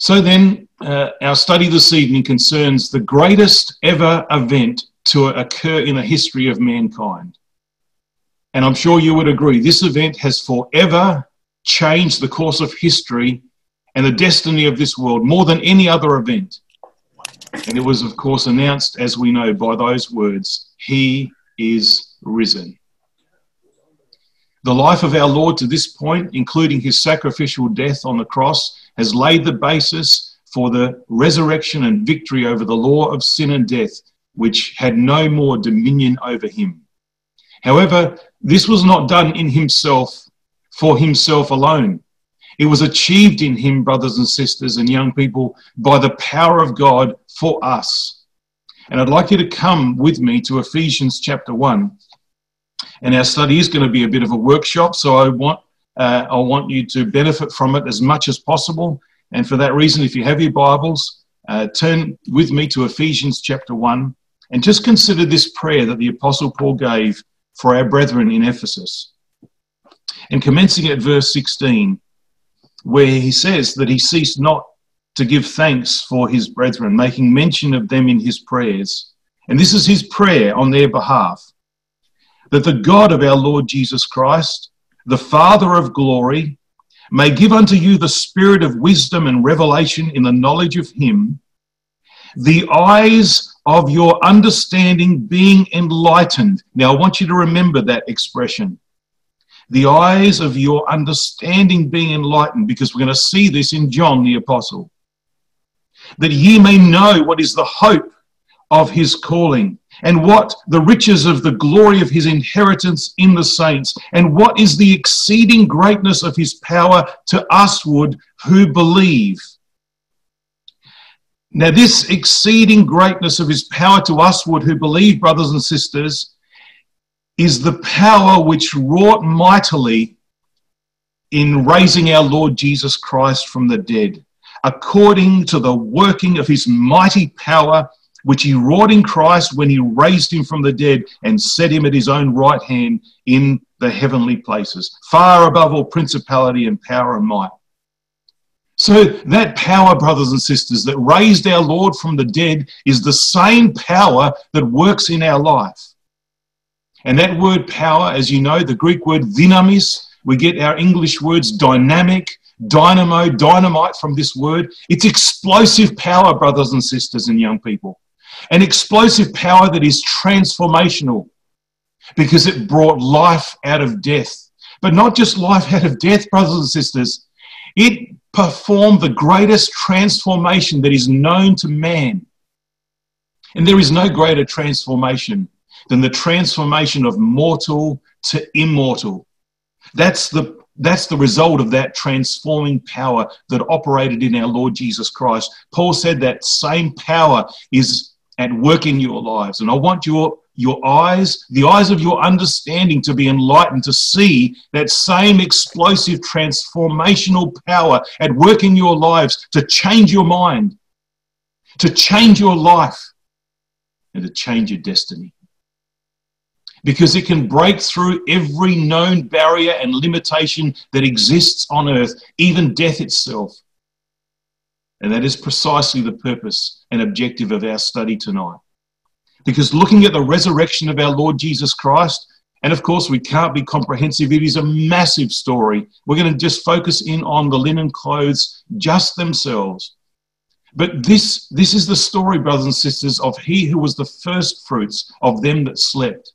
So then, uh, our study this evening concerns the greatest ever event to occur in the history of mankind. And I'm sure you would agree, this event has forever changed the course of history and the destiny of this world more than any other event. And it was, of course, announced, as we know, by those words He is risen. The life of our Lord to this point, including his sacrificial death on the cross, has laid the basis for the resurrection and victory over the law of sin and death, which had no more dominion over him. However, this was not done in himself for himself alone. It was achieved in him, brothers and sisters and young people, by the power of God for us. And I'd like you to come with me to Ephesians chapter 1. And our study is going to be a bit of a workshop, so I want, uh, I want you to benefit from it as much as possible. And for that reason, if you have your Bibles, uh, turn with me to Ephesians chapter 1 and just consider this prayer that the Apostle Paul gave for our brethren in Ephesus. And commencing at verse 16, where he says that he ceased not to give thanks for his brethren, making mention of them in his prayers. And this is his prayer on their behalf that the God of our Lord Jesus Christ, the Father of glory, may give unto you the spirit of wisdom and revelation in the knowledge of him, the eyes of your understanding being enlightened. Now, I want you to remember that expression. The eyes of your understanding being enlightened, because we're going to see this in John the Apostle. That ye may know what is the hope of his calling, and what the riches of the glory of his inheritance in the saints, and what is the exceeding greatness of his power to usward who believe. Now, this exceeding greatness of his power to usward who believe, brothers and sisters, is the power which wrought mightily in raising our Lord Jesus Christ from the dead, according to the working of his mighty power, which he wrought in Christ when he raised him from the dead and set him at his own right hand in the heavenly places, far above all principality and power and might so, that power, brothers and sisters, that raised our Lord from the dead is the same power that works in our life. And that word power, as you know, the Greek word dynamis, we get our English words dynamic, dynamo, dynamite from this word. It's explosive power, brothers and sisters and young people. An explosive power that is transformational because it brought life out of death. But not just life out of death, brothers and sisters. It performed the greatest transformation that is known to man. And there is no greater transformation than the transformation of mortal to immortal. That's the, that's the result of that transforming power that operated in our Lord Jesus Christ. Paul said that same power is at work in your lives. And I want your your eyes, the eyes of your understanding to be enlightened, to see that same explosive transformational power at work in your lives to change your mind, to change your life, and to change your destiny. Because it can break through every known barrier and limitation that exists on earth, even death itself. And that is precisely the purpose and objective of our study tonight. Because looking at the resurrection of our Lord Jesus Christ, and of course, we can't be comprehensive. It is a massive story. We're going to just focus in on the linen clothes just themselves. But this, this is the story, brothers and sisters, of he who was the first fruits of them that slept.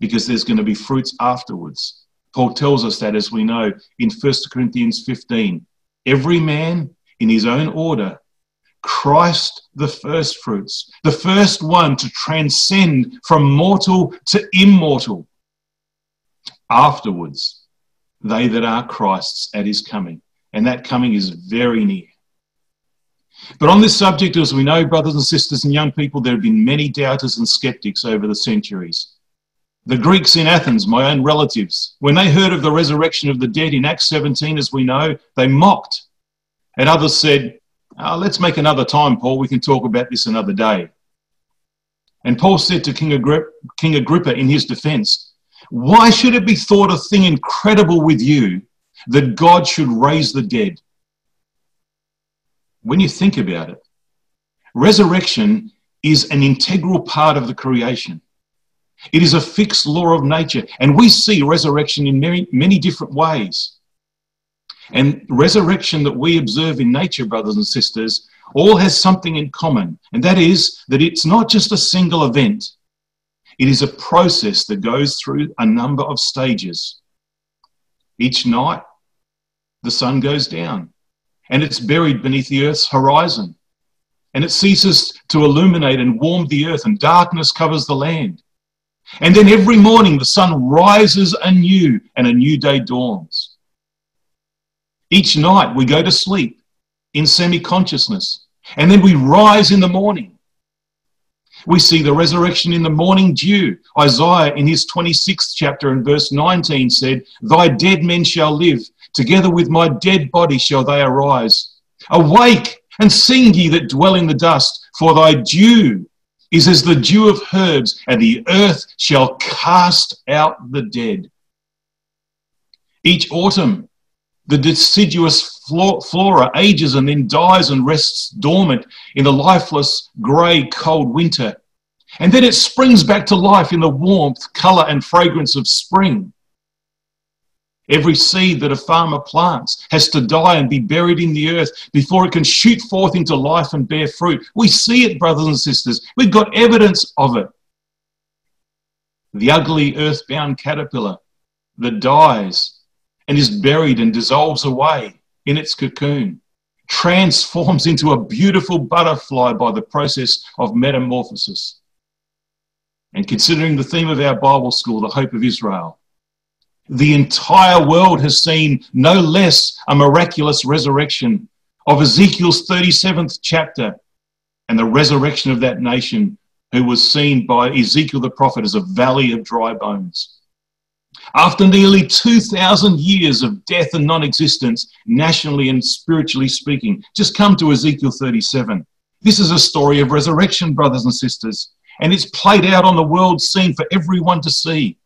Because there's going to be fruits afterwards. Paul tells us that, as we know, in 1 Corinthians 15. Every man in his own order Christ the first fruits, the first one to transcend from mortal to immortal. Afterwards, they that are Christ's at his coming, and that coming is very near. But on this subject, as we know, brothers and sisters and young people, there have been many doubters and skeptics over the centuries. The Greeks in Athens, my own relatives, when they heard of the resurrection of the dead in Acts 17, as we know, they mocked. And others said, uh, let's make another time, Paul. We can talk about this another day. And Paul said to King, King Agrippa in his defense, Why should it be thought a thing incredible with you that God should raise the dead? when you think about it, resurrection is an integral part of the creation. It is a fixed law of nature, and we see resurrection in many, many different ways. And resurrection that we observe in nature, brothers and sisters, all has something in common, and that is that it's not just a single event, it is a process that goes through a number of stages. Each night, the sun goes down and it's buried beneath the earth's horizon. And it ceases to illuminate and warm the earth, and darkness covers the land. And then every morning the sun rises anew and a new day dawns. Each night we go to sleep in semi consciousness, and then we rise in the morning. We see the resurrection in the morning dew. Isaiah, in his 26th chapter and verse 19, said, Thy dead men shall live, Together with my dead body shall they arise. Awake and sing ye that dwell in the dust, for thy dew is as the dew of herbs, and the earth shall cast out the dead. Each autumn, the deciduous flora ages and then dies and rests dormant in the lifeless, grey, cold winter. And then it springs back to life in the warmth, colour, and fragrance of spring. Every seed that a farmer plants has to die and be buried in the earth before it can shoot forth into life and bear fruit. We see it, brothers and sisters. We've got evidence of it. The ugly earthbound caterpillar that dies and is buried and dissolves away in its cocoon transforms into a beautiful butterfly by the process of metamorphosis. And considering the theme of our Bible school, the hope of Israel, the entire world has seen no less a miraculous resurrection of Ezekiel's 37th chapter and the resurrection of that nation who was seen by Ezekiel the prophet as a valley of dry bones. After nearly 2,000 years of death and non existence, nationally and spiritually speaking, just come to Ezekiel 37. This is a story of resurrection, brothers and sisters, and it's played out on the world scene for everyone to see.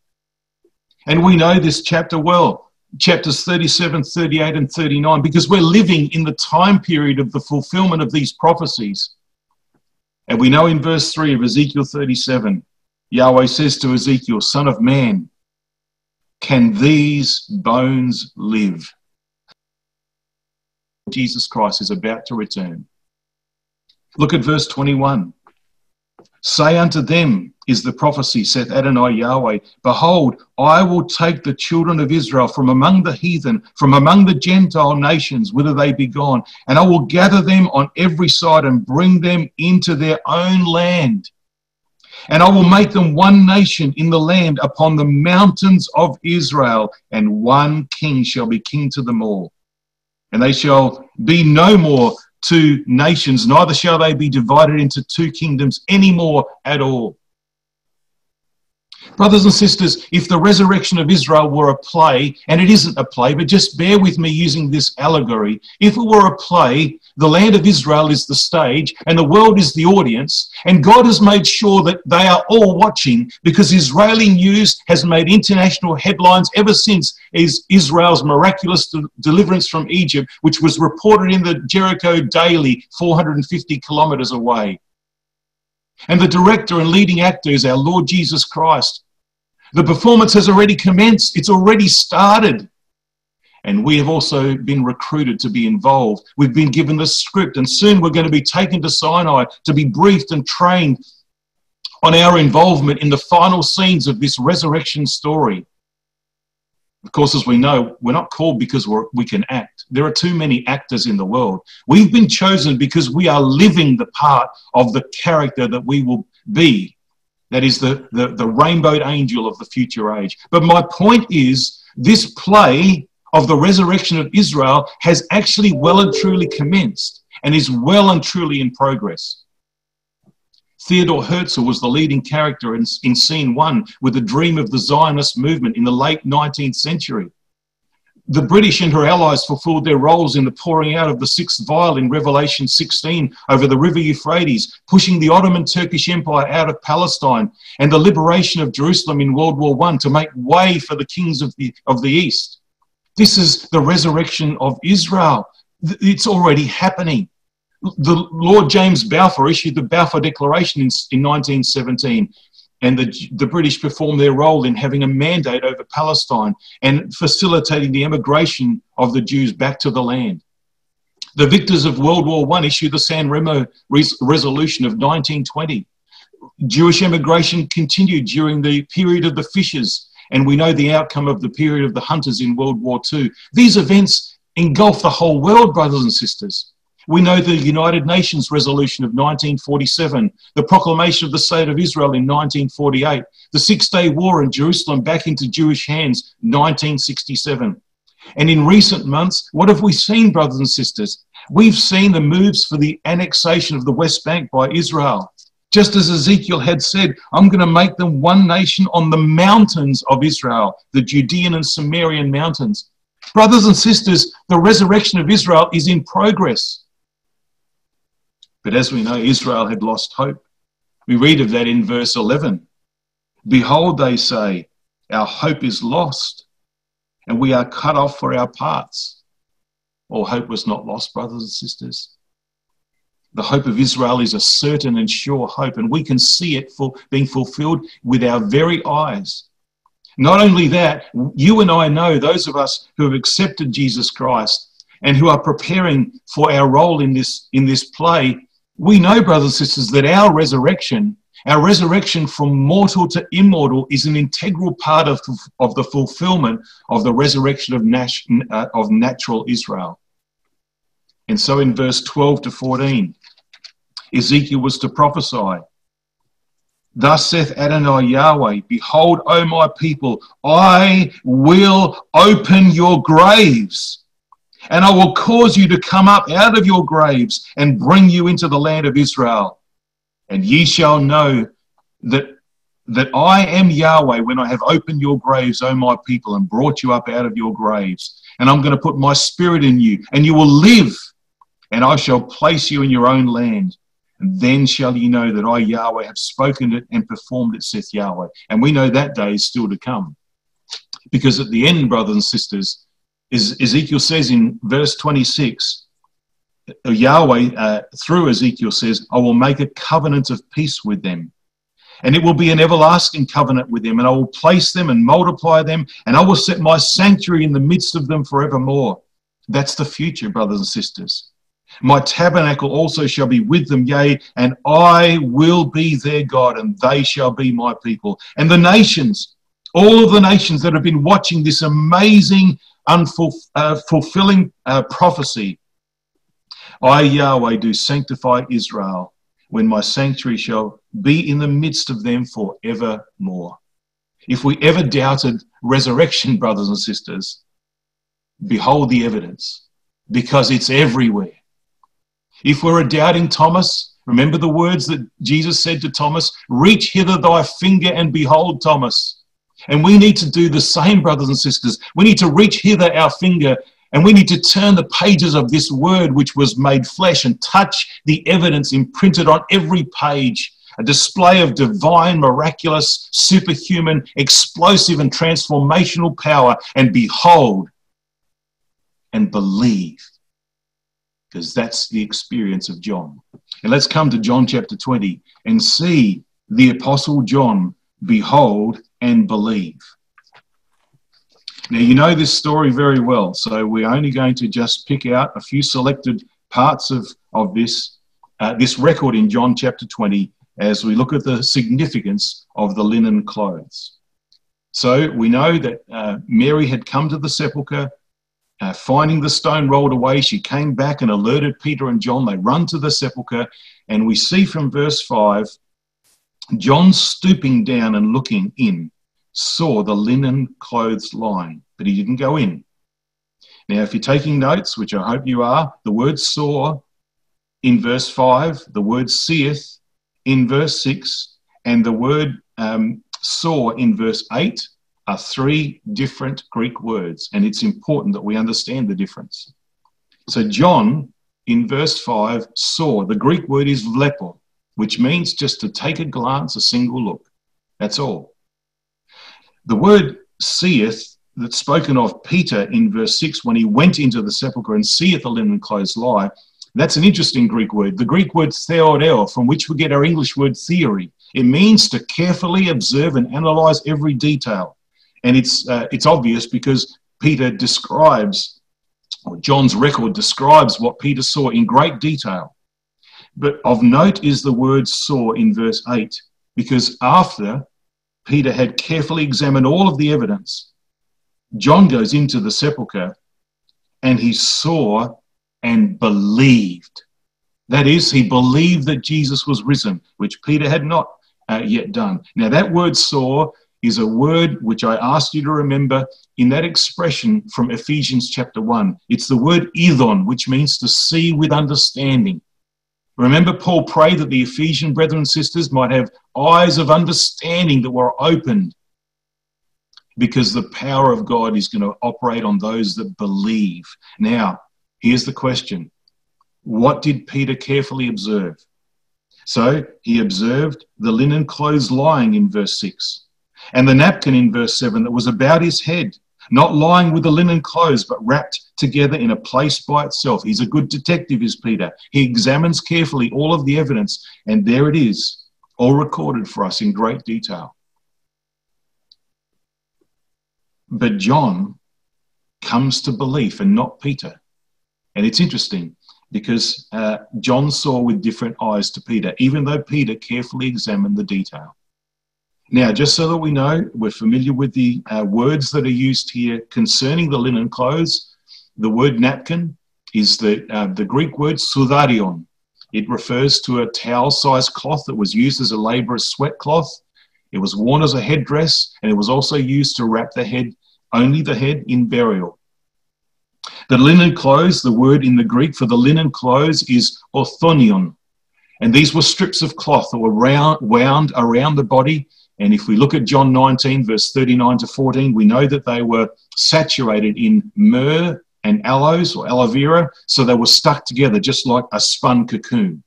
And we know this chapter well, chapters 37, 38, and 39, because we're living in the time period of the fulfillment of these prophecies. And we know in verse 3 of Ezekiel 37, Yahweh says to Ezekiel, Son of man, can these bones live? Jesus Christ is about to return. Look at verse 21. Say unto them, is the prophecy, saith Adonai Yahweh, Behold, I will take the children of Israel from among the heathen, from among the Gentile nations, whither they be gone, and I will gather them on every side and bring them into their own land. And I will make them one nation in the land upon the mountains of Israel, and one king shall be king to them all. And they shall be no more two nations, neither shall they be divided into two kingdoms any more at all. Brothers and sisters, if the resurrection of Israel were a play, and it isn't a play, but just bear with me using this allegory, if it were a play, the land of Israel is the stage and the world is the audience, and God has made sure that they are all watching because Israeli news has made international headlines ever since Israel's miraculous deliverance from Egypt, which was reported in the Jericho Daily 450 kilometers away. And the director and leading actor is our Lord Jesus Christ. The performance has already commenced, it's already started. And we have also been recruited to be involved. We've been given the script, and soon we're going to be taken to Sinai to be briefed and trained on our involvement in the final scenes of this resurrection story. Of course, as we know, we're not called because we can act. There are too many actors in the world. We've been chosen because we are living the part of the character that we will be that is the, the, the rainbowed angel of the future age. But my point is, this play of the resurrection of Israel has actually well and truly commenced and is well and truly in progress. Theodore Herzl was the leading character in, in scene one with the dream of the Zionist movement in the late 19th century the British and her allies fulfilled their roles in the pouring out of the sixth vial in Revelation 16 over the river Euphrates, pushing the Ottoman Turkish Empire out of Palestine, and the liberation of Jerusalem in World War I to make way for the kings of the, of the East. This is the resurrection of Israel. It's already happening. the Lord James Balfour issued the Balfour Declaration in, in 1917, and the, the British performed their role in having a mandate over Palestine and facilitating the emigration of the Jews back to the land. The victors of World War I issued the San Remo Res- Resolution of 1920. Jewish emigration continued during the period of the fishers, and we know the outcome of the period of the hunters in World War II. These events engulf the whole world, brothers and sisters. We know the United Nations resolution of 1947, the proclamation of the State of Israel in 1948, the Six Day War in Jerusalem back into Jewish hands, 1967. And in recent months, what have we seen, brothers and sisters? We've seen the moves for the annexation of the West Bank by Israel. Just as Ezekiel had said, I'm going to make them one nation on the mountains of Israel, the Judean and Samarian mountains. Brothers and sisters, the resurrection of Israel is in progress. But as we know, Israel had lost hope. We read of that in verse 11. Behold, they say, our hope is lost, and we are cut off for our parts. All hope was not lost, brothers and sisters. The hope of Israel is a certain and sure hope, and we can see it for being fulfilled with our very eyes. Not only that, you and I know, those of us who have accepted Jesus Christ and who are preparing for our role in this, in this play, we know, brothers and sisters, that our resurrection, our resurrection from mortal to immortal, is an integral part of, of the fulfillment of the resurrection of, nat- uh, of natural Israel. And so in verse 12 to 14, Ezekiel was to prophesy. Thus saith Adonai Yahweh, Behold, O my people, I will open your graves and I will cause you to come up out of your graves and bring you into the land of Israel. And ye shall know that, that I am Yahweh when I have opened your graves, O my people, and brought you up out of your graves. And I'm going to put my spirit in you, and you will live, and I shall place you in your own land. Then shall ye know that I, Yahweh, have spoken it and performed it, saith Yahweh. And we know that day is still to come. Because at the end, brothers and sisters, is Ezekiel says in verse 26, Yahweh, uh, through Ezekiel, says, I will make a covenant of peace with them. And it will be an everlasting covenant with them, and I will place them and multiply them, and I will set my sanctuary in the midst of them forevermore. That's the future, brothers and sisters. My tabernacle also shall be with them, yea, and I will be their God, and they shall be my people. And the nations, all of the nations that have been watching this amazing unfulfilling uh, uh, prophecy. I, Yahweh, do sanctify Israel when my sanctuary shall be in the midst of them for evermore. If we ever doubted resurrection, brothers and sisters, behold the evidence because it's everywhere. If we're a doubting Thomas, remember the words that Jesus said to Thomas reach hither thy finger and behold, Thomas. And we need to do the same, brothers and sisters. We need to reach hither our finger and we need to turn the pages of this word, which was made flesh, and touch the evidence imprinted on every page a display of divine, miraculous, superhuman, explosive, and transformational power. And behold and believe, because that's the experience of John. And let's come to John chapter 20 and see the Apostle John behold and believe. Now, you know this story very well, so we're only going to just pick out a few selected parts of, of this, uh, this record in John chapter 20 as we look at the significance of the linen clothes. So we know that uh, Mary had come to the sepulchre, uh, finding the stone rolled away. She came back and alerted Peter and John. They run to the sepulchre, and we see from verse 5 John stooping down and looking in saw the linen clothes lying, but he didn't go in. Now, if you're taking notes, which I hope you are, the word saw in verse 5, the word seeth in verse 6, and the word um, saw in verse 8 are three different Greek words, and it's important that we understand the difference. So, John in verse 5 saw, the Greek word is vlepo, which means just to take a glance, a single look. That's all. The word seeth that's spoken of Peter in verse 6 when he went into the sepulchre and seeth the linen clothes lie, That's an interesting Greek word. The Greek word theoreo, from which we get our English word theory. It means to carefully observe and analyze every detail. And it's, uh, it's obvious because Peter describes, or John's record describes what Peter saw in great detail. But of note is the word saw in verse 8, because after Peter had carefully examined all of the evidence, John goes into the sepulchre and he saw and believed. That is, he believed that Jesus was risen, which Peter had not uh, yet done. Now, that word saw is a word which I ask you to remember in that expression from Ephesians chapter 1. It's the word idon, which means to see with understanding. Remember, Paul prayed that the Ephesian brethren and sisters might have eyes of understanding that were opened because the power of God is going to operate on those that believe. Now, here's the question What did Peter carefully observe? So he observed the linen clothes lying in verse 6, and the napkin in verse 7 that was about his head, not lying with the linen clothes, but wrapped together in a place by itself. He's a good detective, is Peter. He examines carefully all of the evidence, and there it is, all recorded for us in great detail. But John comes to belief and not Peter. And it's interesting because uh, John saw with different eyes to Peter, even though Peter carefully examined the detail. Now, just so that we know, we're familiar with the uh, words that are used here concerning the linen clothes. The word napkin is the, uh, the Greek word sudarion. It refers to a towel sized cloth that was used as a laborer's sweat cloth. It was worn as a headdress and it was also used to wrap the head, only the head, in burial. The linen clothes, the word in the Greek for the linen clothes is othonion. And these were strips of cloth that were round, wound around the body. And if we look at John 19, verse 39 to 14, we know that they were saturated in myrrh and aloes or aloe vera. So they were stuck together just like a spun cocoon.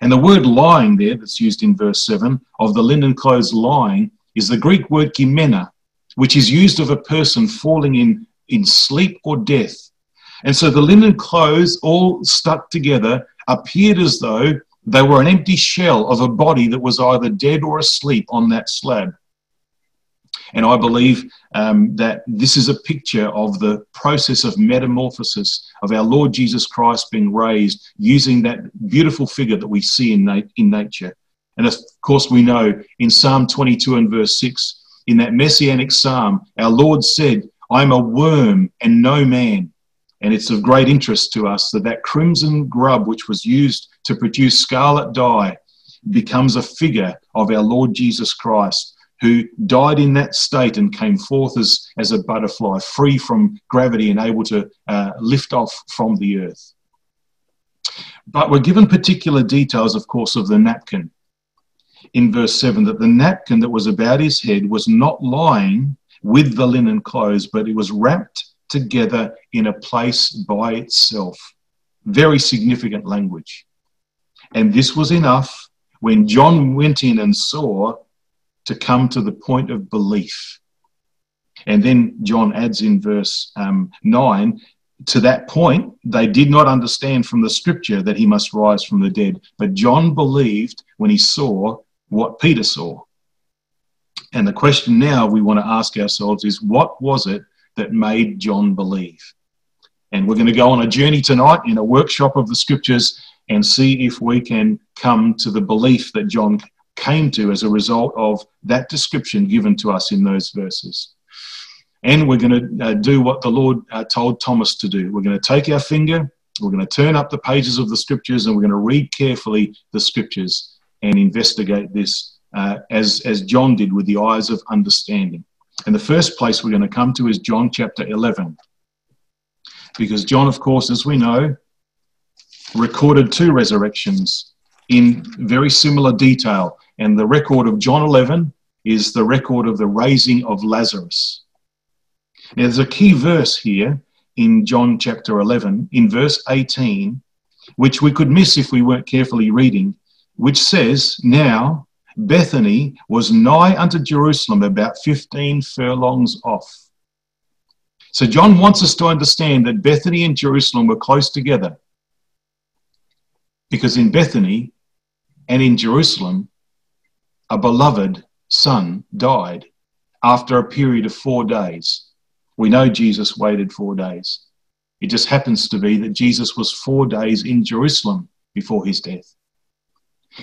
And the word lying there, that's used in verse 7, of the linen clothes lying, is the Greek word kimena, which is used of a person falling in in sleep or death. And so the linen clothes, all stuck together, appeared as though they were an empty shell of a body that was either dead or asleep on that slab. And I believe um, that this is a picture of the process of metamorphosis of our Lord Jesus Christ being raised using that beautiful figure that we see in, na- in nature. And of course, we know in Psalm 22 and verse 6, in that messianic psalm, our Lord said, I'm a worm and no man. And it's of great interest to us that that crimson grub, which was used to produce scarlet dye, becomes a figure of our Lord Jesus Christ, who died in that state and came forth as, as a butterfly, free from gravity and able to uh, lift off from the earth. But we're given particular details, of course, of the napkin in verse 7 that the napkin that was about his head was not lying with the linen clothes, but it was wrapped together in a place by itself. Very significant language. And this was enough when John went in and saw to come to the point of belief. And then John adds in verse um, 9 to that point, they did not understand from the scripture that he must rise from the dead. But John believed when he saw what Peter saw. And the question now we want to ask ourselves is what was it that made John believe? And we're going to go on a journey tonight in a workshop of the scriptures and see if we can come to the belief that John came to as a result of that description given to us in those verses. And we're going to uh, do what the Lord uh, told Thomas to do. We're going to take our finger, we're going to turn up the pages of the scriptures, and we're going to read carefully the scriptures and investigate this uh, as, as John did with the eyes of understanding. And the first place we're going to come to is John chapter 11. Because John, of course, as we know, recorded two resurrections in very similar detail. And the record of John 11 is the record of the raising of Lazarus. Now, there's a key verse here in John chapter 11, in verse 18, which we could miss if we weren't carefully reading, which says, Now Bethany was nigh unto Jerusalem, about 15 furlongs off. So John wants us to understand that Bethany and Jerusalem were close together. Because in Bethany and in Jerusalem, a beloved son died after a period of four days. We know Jesus waited four days. It just happens to be that Jesus was four days in Jerusalem before his death.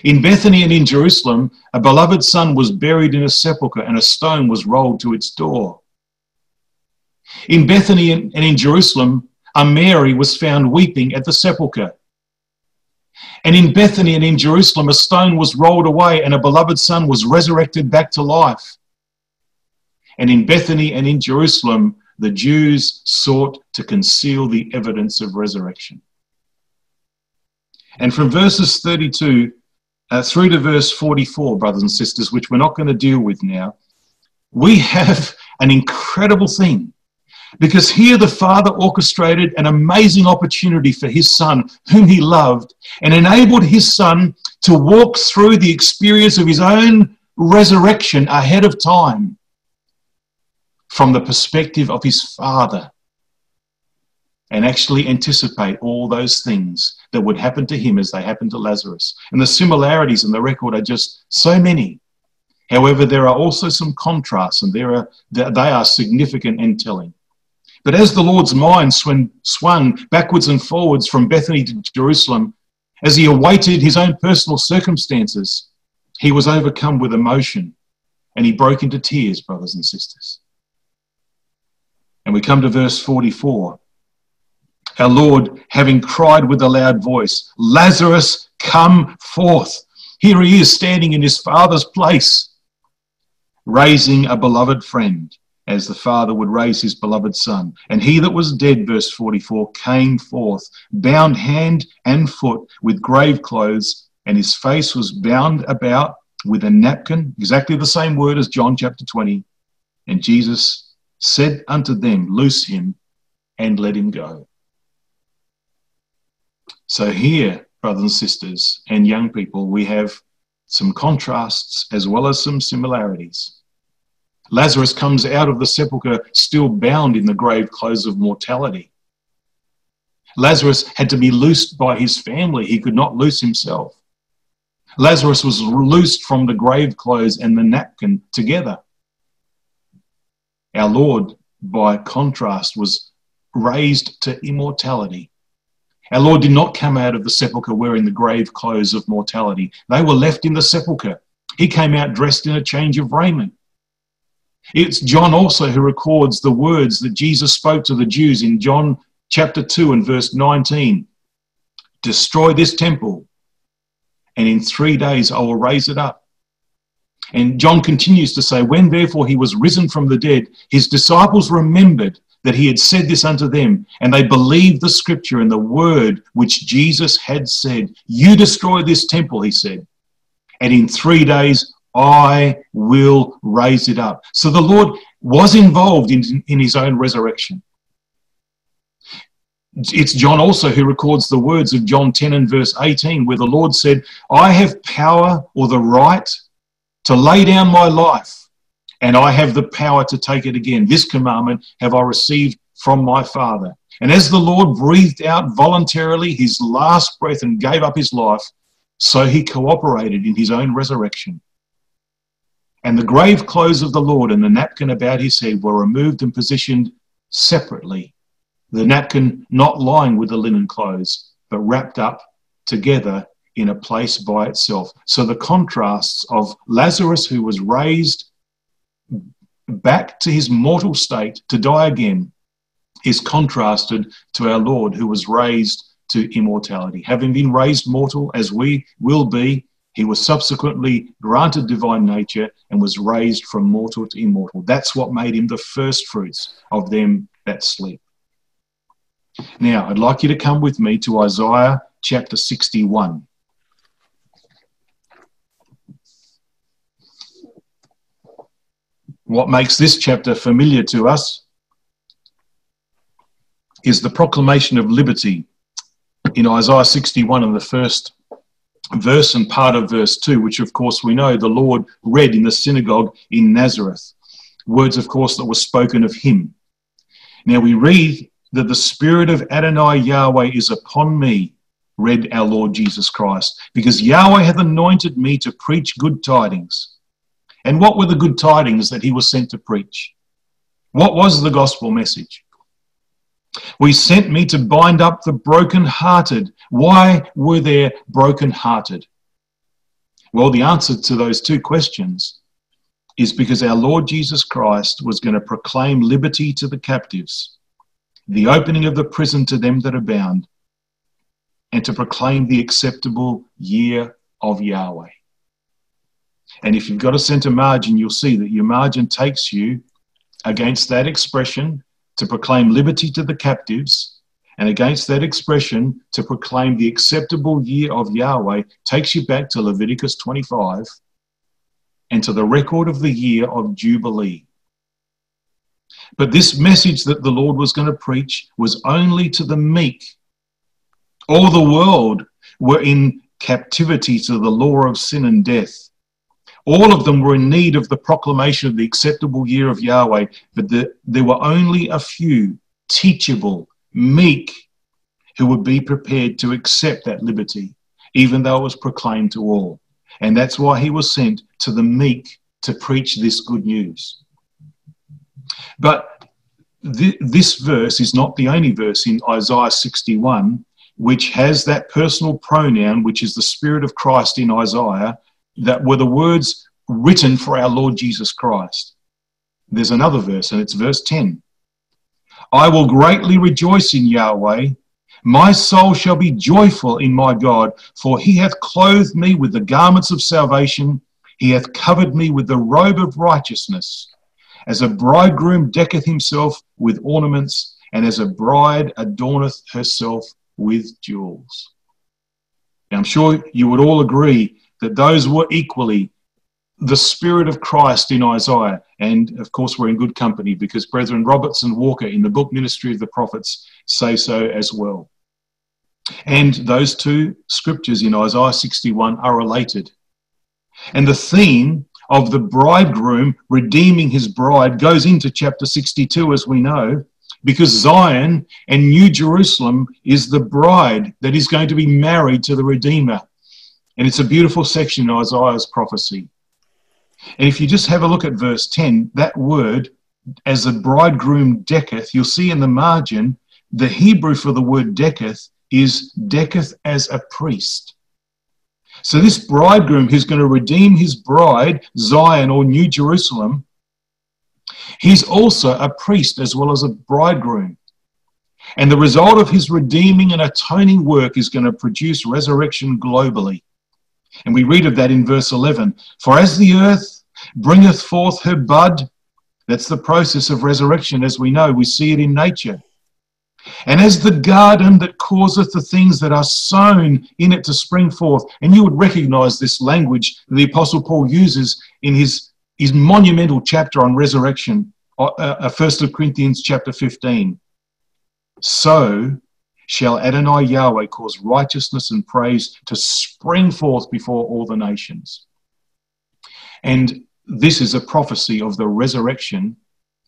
In Bethany and in Jerusalem, a beloved son was buried in a sepulchre and a stone was rolled to its door. In Bethany and in Jerusalem, a Mary was found weeping at the sepulchre. And in Bethany and in Jerusalem, a stone was rolled away and a beloved son was resurrected back to life. And in Bethany and in Jerusalem, the Jews sought to conceal the evidence of resurrection. And from verses 32 uh, through to verse 44, brothers and sisters, which we're not going to deal with now, we have an incredible thing. Because here the Father orchestrated an amazing opportunity for his Son, whom he loved, and enabled his Son to walk through the experience of his own resurrection ahead of time from the perspective of his Father and actually anticipate all those things that would happen to him as they happened to Lazarus. And the similarities in the record are just so many. However, there are also some contrasts, and there are, they are significant and telling. But as the Lord's mind swung, backwards and forwards from Bethany to Jerusalem, as he awaited his own personal circumstances, he was overcome with emotion and he broke into tears, brothers and sisters. And we come to verse 44 our Lord, having cried with a loud voice, Lazarus, come forth. Here he is standing in his Father's place, raising a beloved friend, as the Father would raise his beloved Son. And he that was dead, verse 44, came forth, bound hand and foot with grave clothes, and his face was bound about with a napkin, exactly the same word as John chapter 20. And Jesus said unto them, Loose him and let him go. So, here, brothers and sisters, and young people, we have some contrasts as well as some similarities. Lazarus comes out of the sepulchre still bound in the grave clothes of mortality. Lazarus had to be loosed by his family, he could not loose himself. Lazarus was loosed from the grave clothes and the napkin together. Our Lord, by contrast, was raised to immortality our Lord did not come out of the sepulchre wearing the grave clothes of mortality. They were left in the sepulchre. He came out dressed in a change of raiment. It's John also who records the words that Jesus spoke to the Jews in John chapter 2 and verse 19 Destroy this temple, and in three days I will raise it up. And John continues to say, When therefore he was risen from the dead, his disciples remembered that he had said this unto them, and they believed the scripture and the word which Jesus had said. You destroy this temple, he said, and in three days I will raise it up. So the Lord was involved in, in his own resurrection. It's John also who records the words of John 10 and verse 18, where the Lord said, I have power or the right to lay down my life and I have the power to take it again. This commandment have I received from my Father. And as the Lord breathed out voluntarily his last breath and gave up his life, so he cooperated in his own resurrection. And the grave clothes of the Lord and the napkin about his head were removed and positioned separately, the napkin not lying with the linen clothes, but wrapped up together in a place by itself. So the contrasts of Lazarus, who was raised back to his mortal state to die again is contrasted to our Lord who was raised to immortality. Having been raised mortal as we will be, he was subsequently granted divine nature and was raised from mortal to immortal. That's what made him the first fruits of them that sleep. Now, I'd like you to come with me to Isaiah chapter 61. What makes this chapter familiar to us is the proclamation of liberty in Isaiah 61 and the first verse and part of verse 2, which of course we know the Lord read in the synagogue in Nazareth. Words, of course, that were spoken of him. Now we read that the Spirit of Adonai Yahweh is upon me read our Lord Jesus Christ, because Yahweh hath anointed me to preach good tidings. And what were the good tidings that he was sent to preach? What was the gospel message? We sent me to bind up the broken-hearted. Why were they broken-hearted? Well, the answer to those two questions is because our Lord Jesus Christ was going to proclaim liberty to the captives, the opening of the prison to them that are bound, and to proclaim the acceptable year of Yahweh. And if you've got a center margin, you'll see that your margin takes you against that expression to proclaim liberty to the captives, and against that expression to proclaim the acceptable year of Yahweh takes you back to Leviticus 25 and to the record of the year of Jubilee. But this message that the Lord was going to preach was only to the meek. All the world were in captivity to the law of sin and death. All of them were in need of the proclamation of the acceptable year of Yahweh, but the, there were only a few teachable, meek, who would be prepared to accept that liberty, even though it was proclaimed to all. And that's why he was sent to the meek to preach this good news. But th- this verse is not the only verse in Isaiah 61 which has that personal pronoun, which is the Spirit of Christ in Isaiah, that were the words written for our Lord Jesus Christ. There's another verse, and it's verse 10. I will greatly rejoice in Yahweh. My soul shall be joyful in my God, for he hath clothed me with the garments of salvation. He hath covered me with the robe of righteousness. As a bridegroom decketh himself with ornaments, and as a bride adorneth herself with jewels. Now, I'm sure you would all agree that those were equally the Spirit of Christ in Isaiah. And of course, we're in good company because Brethren Roberts and Walker in the book Ministry of the Prophets say so as well. And those two scriptures in Isaiah 61 are related. And the theme of the bridegroom redeeming his bride goes into chapter 62, as we know, because Zion and New Jerusalem is the bride that is going to be married to the Redeemer. And it's a beautiful section in Isaiah's prophecy. And if you just have a look at verse 10, that word, as the bridegroom decketh, you'll see in the margin, the Hebrew for the word decketh is decketh as a priest. So this bridegroom who's going to redeem his bride, Zion or New Jerusalem, He's also a priest as well as a bridegroom. And the result of his redeeming and atoning work is going to produce resurrection globally. And we read of that in verse 11. For as the earth bringeth forth her bud, that's the process of resurrection as we know, we see it in nature. And as the garden that causeth the things that are sown in it to spring forth, and you would recognize this language the Apostle Paul uses in his his monumental chapter on resurrection, uh, uh, 1 Corinthians chapter 15. So shall Adonai Yahweh cause righteousness and praise to spring forth before all the nations. And this is a prophecy of the resurrection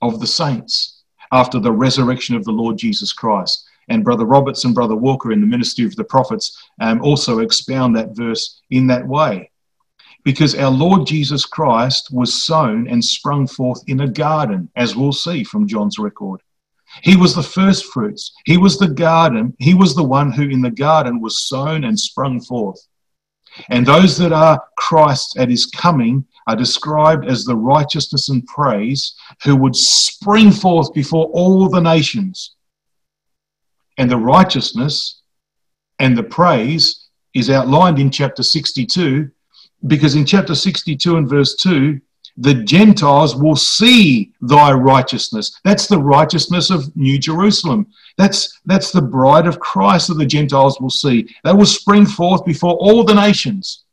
of the saints after the resurrection of the Lord Jesus Christ. And Brother Roberts and Brother Walker in the Ministry of the Prophets um, also expound that verse in that way because our Lord Jesus Christ was sown and sprung forth in a garden, as we'll see from John's record. He was the first fruits. He was the garden. He was the one who in the garden was sown and sprung forth. And those that are Christ at his coming are described as the righteousness and praise who would spring forth before all the nations. And the righteousness and the praise is outlined in chapter 62 because in chapter 62 and verse 2, the Gentiles will see thy righteousness. That's the righteousness of New Jerusalem. That's, that's the bride of Christ that the Gentiles will see. They will spring forth before all the nations.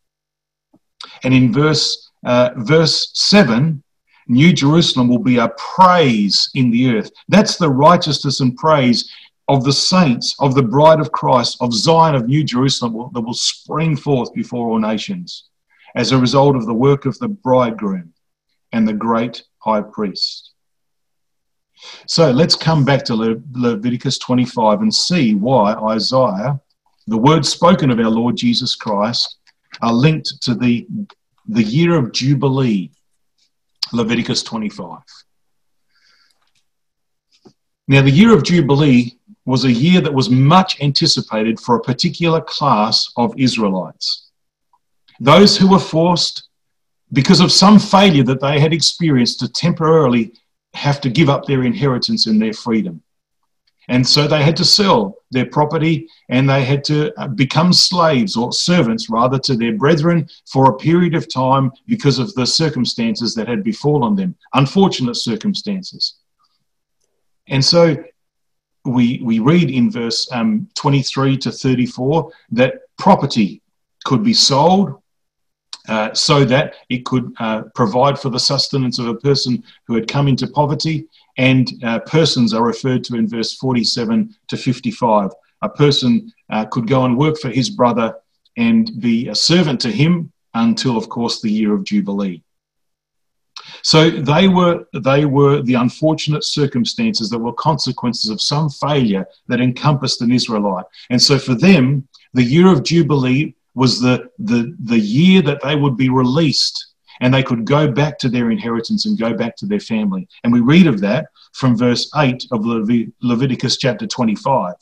And in verse, uh, verse 7, New Jerusalem will be a praise in the earth. That's the righteousness and praise of the saints, of the bride of Christ, of Zion, of New Jerusalem that will spring forth before all nations as a result of the work of the bridegroom and the great high priest. So let's come back to Le- Leviticus 25 and see why Isaiah the words spoken of our Lord Jesus Christ are linked to the, the year of Jubilee, Leviticus 25. Now, the year of Jubilee was a year that was much anticipated for a particular class of Israelites. Those who were forced, because of some failure that they had experienced, to temporarily have to give up their inheritance and their freedom. And so they had to sell their property and they had to uh, become slaves or servants rather to their brethren for a period of time because of the circumstances that had befallen them, unfortunate circumstances. And so we, we read in verse um, 23 to 34 that property could be sold uh, so that it could uh, provide for the sustenance of a person who had come into poverty. And uh, persons are referred to in verse 47 to 55. A person uh, could go and work for his brother and be a servant to him until, of course, the year of Jubilee. So they were, they were the unfortunate circumstances that were consequences of some failure that encompassed an Israelite. And so for them, the year of Jubilee was the, the, the year that they would be released and they could go back to their inheritance and go back to their family. And we read of that from verse 8 of Leviticus chapter 25.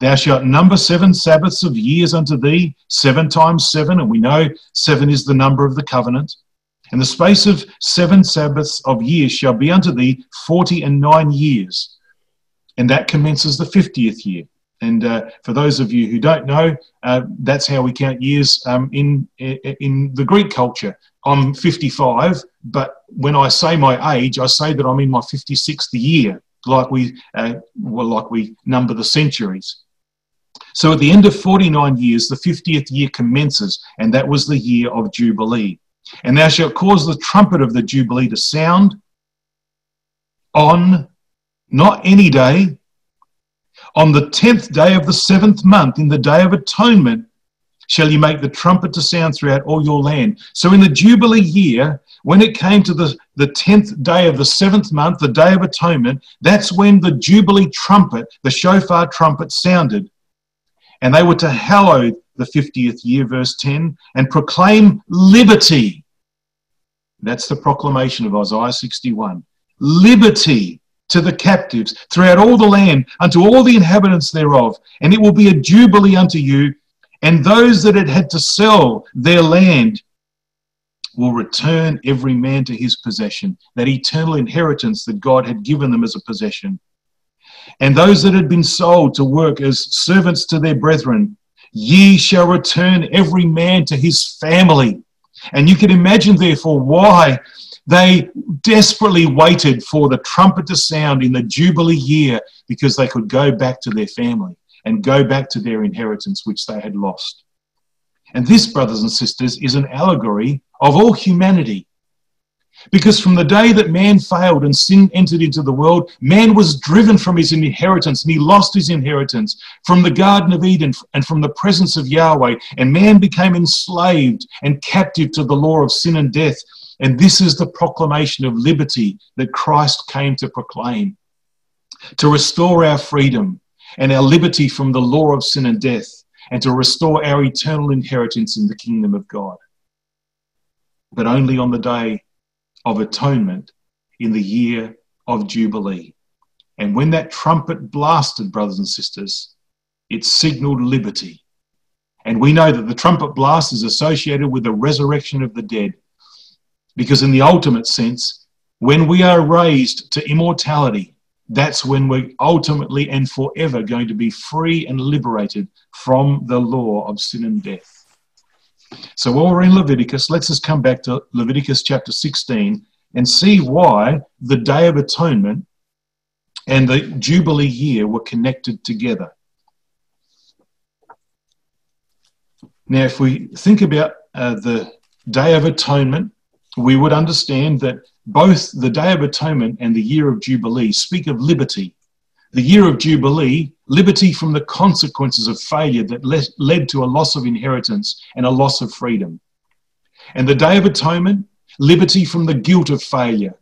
Thou shalt number seven Sabbaths of years unto thee, seven times seven, and we know seven is the number of the covenant. And the space of seven Sabbaths of years shall be unto thee forty and nine years. And that commences the fiftieth year. And uh, for those of you who don't know, uh, that's how we count years um, in, in the Greek culture. I'm 55, but when I say my age, I say that I'm in my 56th year, like we, uh, well, like we number the centuries. So at the end of 49 years, the 50th year commences, and that was the year of Jubilee. And thou shalt cause the trumpet of the Jubilee to sound on not any day, on the tenth day of the seventh month, in the day of atonement, shall you make the trumpet to sound throughout all your land. So in the Jubilee year, when it came to the, the tenth day of the seventh month, the day of atonement, that's when the Jubilee trumpet, the shofar trumpet, sounded. And they were to hallow the 50th year, verse 10, and proclaim liberty that's the proclamation of Isaiah 61. Liberty to the captives throughout all the land, unto all the inhabitants thereof. And it will be a jubilee unto you. And those that had had to sell their land will return every man to his possession, that eternal inheritance that God had given them as a possession. And those that had been sold to work as servants to their brethren, ye shall return every man to his family. And you can imagine, therefore, why they desperately waited for the trumpet to sound in the Jubilee year because they could go back to their family and go back to their inheritance which they had lost. And this, brothers and sisters, is an allegory of all humanity. Because from the day that man failed and sin entered into the world, man was driven from his inheritance and he lost his inheritance from the Garden of Eden and from the presence of Yahweh. And man became enslaved and captive to the law of sin and death. And this is the proclamation of liberty that Christ came to proclaim to restore our freedom and our liberty from the law of sin and death, and to restore our eternal inheritance in the kingdom of God. But only on the day of atonement in the year of Jubilee. And when that trumpet blasted, brothers and sisters, it signaled liberty. And we know that the trumpet blast is associated with the resurrection of the dead. Because, in the ultimate sense, when we are raised to immortality, that's when we're ultimately and forever going to be free and liberated from the law of sin and death. So while we're in Leviticus, let's just come back to Leviticus chapter 16 and see why the Day of Atonement and the Jubilee year were connected together. Now, if we think about uh, the Day of Atonement, we would understand that both the Day of Atonement and the year of Jubilee speak of liberty. The year of Jubilee liberty from the consequences of failure that le- led to a loss of inheritance and a loss of freedom. And the Day of Atonement, liberty from the guilt of failure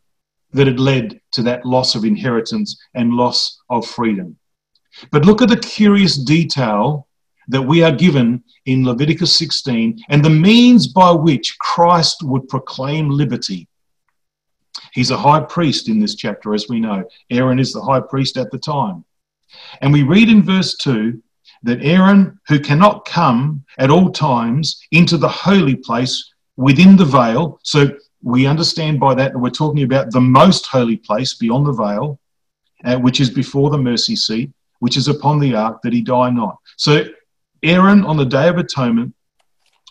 that had led to that loss of inheritance and loss of freedom. But look at the curious detail that we are given in Leviticus 16 and the means by which Christ would proclaim liberty. He's a high priest in this chapter, as we know. Aaron is the high priest at the time. And we read in verse 2 that Aaron, who cannot come at all times into the holy place within the veil, so we understand by that that we're talking about the most holy place beyond the veil, uh, which is before the mercy seat, which is upon the ark, that he die not. So Aaron, on the Day of Atonement,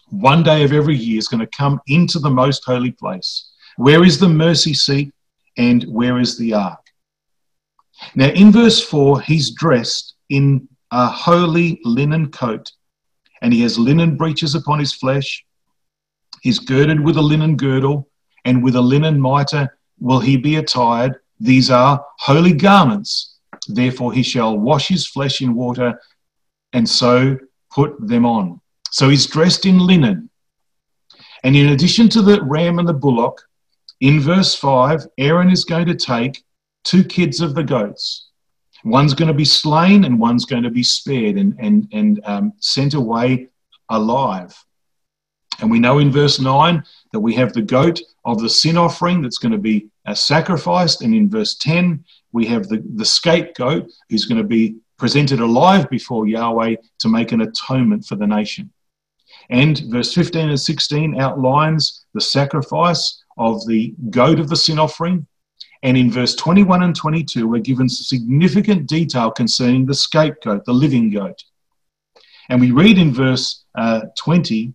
one day of every year, is going to come into the most holy place. Where is the mercy seat and where is the ark? Now, in verse 4, he's dressed in a holy linen coat, and he has linen breeches upon his flesh. He's girded with a linen girdle, and with a linen mitre will he be attired. These are holy garments. Therefore, he shall wash his flesh in water, and so put them on. So he's dressed in linen. And in addition to the ram and the bullock, in verse 5, Aaron is going to take two kids of the goats. One's going to be slain and one's going to be spared and, and, and um, sent away alive. And we know in verse 9 that we have the goat of the sin offering that's going to be uh, sacrificed. And in verse 10, we have the, the scapegoat who's going to be presented alive before Yahweh to make an atonement for the nation. And verse 15 and 16 outlines the sacrifice of the goat of the sin offering. And in verse 21 and 22, we're given significant detail concerning the scapegoat, the living goat. And we read in verse uh, 20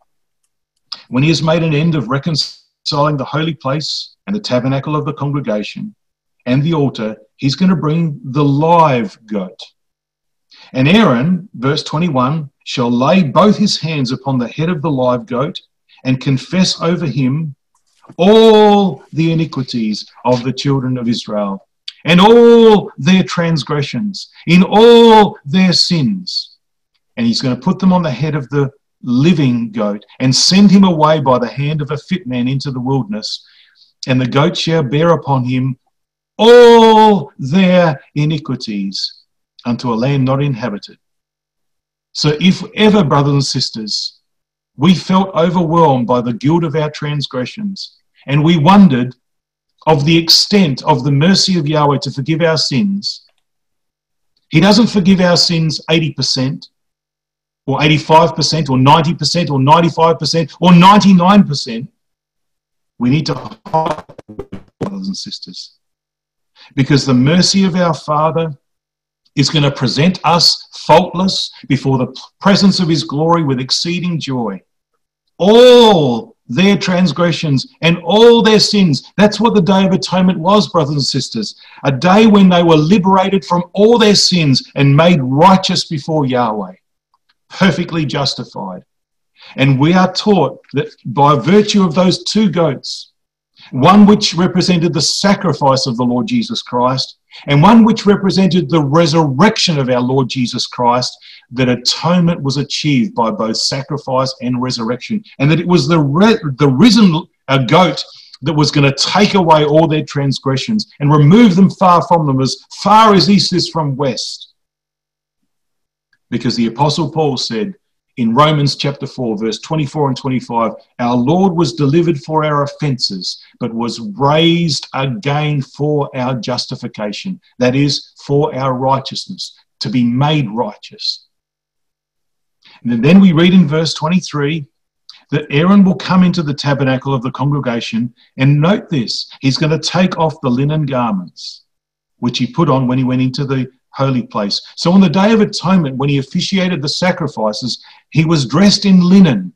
when he has made an end of reconciling the holy place and the tabernacle of the congregation and the altar, he's going to bring the live goat and Aaron, verse 21, shall lay both his hands upon the head of the live goat and confess over him all the iniquities of the children of Israel and all their transgressions, in all their sins. And he's going to put them on the head of the living goat and send him away by the hand of a fit man into the wilderness. And the goat shall bear upon him all their iniquities unto a land not inhabited. So, if ever, brothers and sisters, we felt overwhelmed by the guilt of our transgressions, and we wondered of the extent of the mercy of Yahweh to forgive our sins, He doesn't forgive our sins 80%, or 85%, or 90%, or 95%, or 99%. We need to hide, brothers and sisters, because the mercy of our Father is going to present us faultless before the presence of his glory with exceeding joy. All their transgressions and all their sins. That's what the Day of Atonement was, brothers and sisters. A day when they were liberated from all their sins and made righteous before Yahweh, perfectly justified. And we are taught that by virtue of those two goats, one which represented the sacrifice of the Lord Jesus Christ, and one which represented the resurrection of our Lord Jesus Christ, that atonement was achieved by both sacrifice and resurrection, and that it was the, re- the risen uh, goat that was going to take away all their transgressions and remove them far from them, as far as east is from west. Because the Apostle Paul said, in Romans chapter 4, verse 24 and 25, our Lord was delivered for our offenses, but was raised again for our justification. That is, for our righteousness, to be made righteous. And then we read in verse 23 that Aaron will come into the tabernacle of the congregation, and note this he's going to take off the linen garments which he put on when he went into the holy place. So on the Day of Atonement, when he officiated the sacrifices, he was dressed in linen.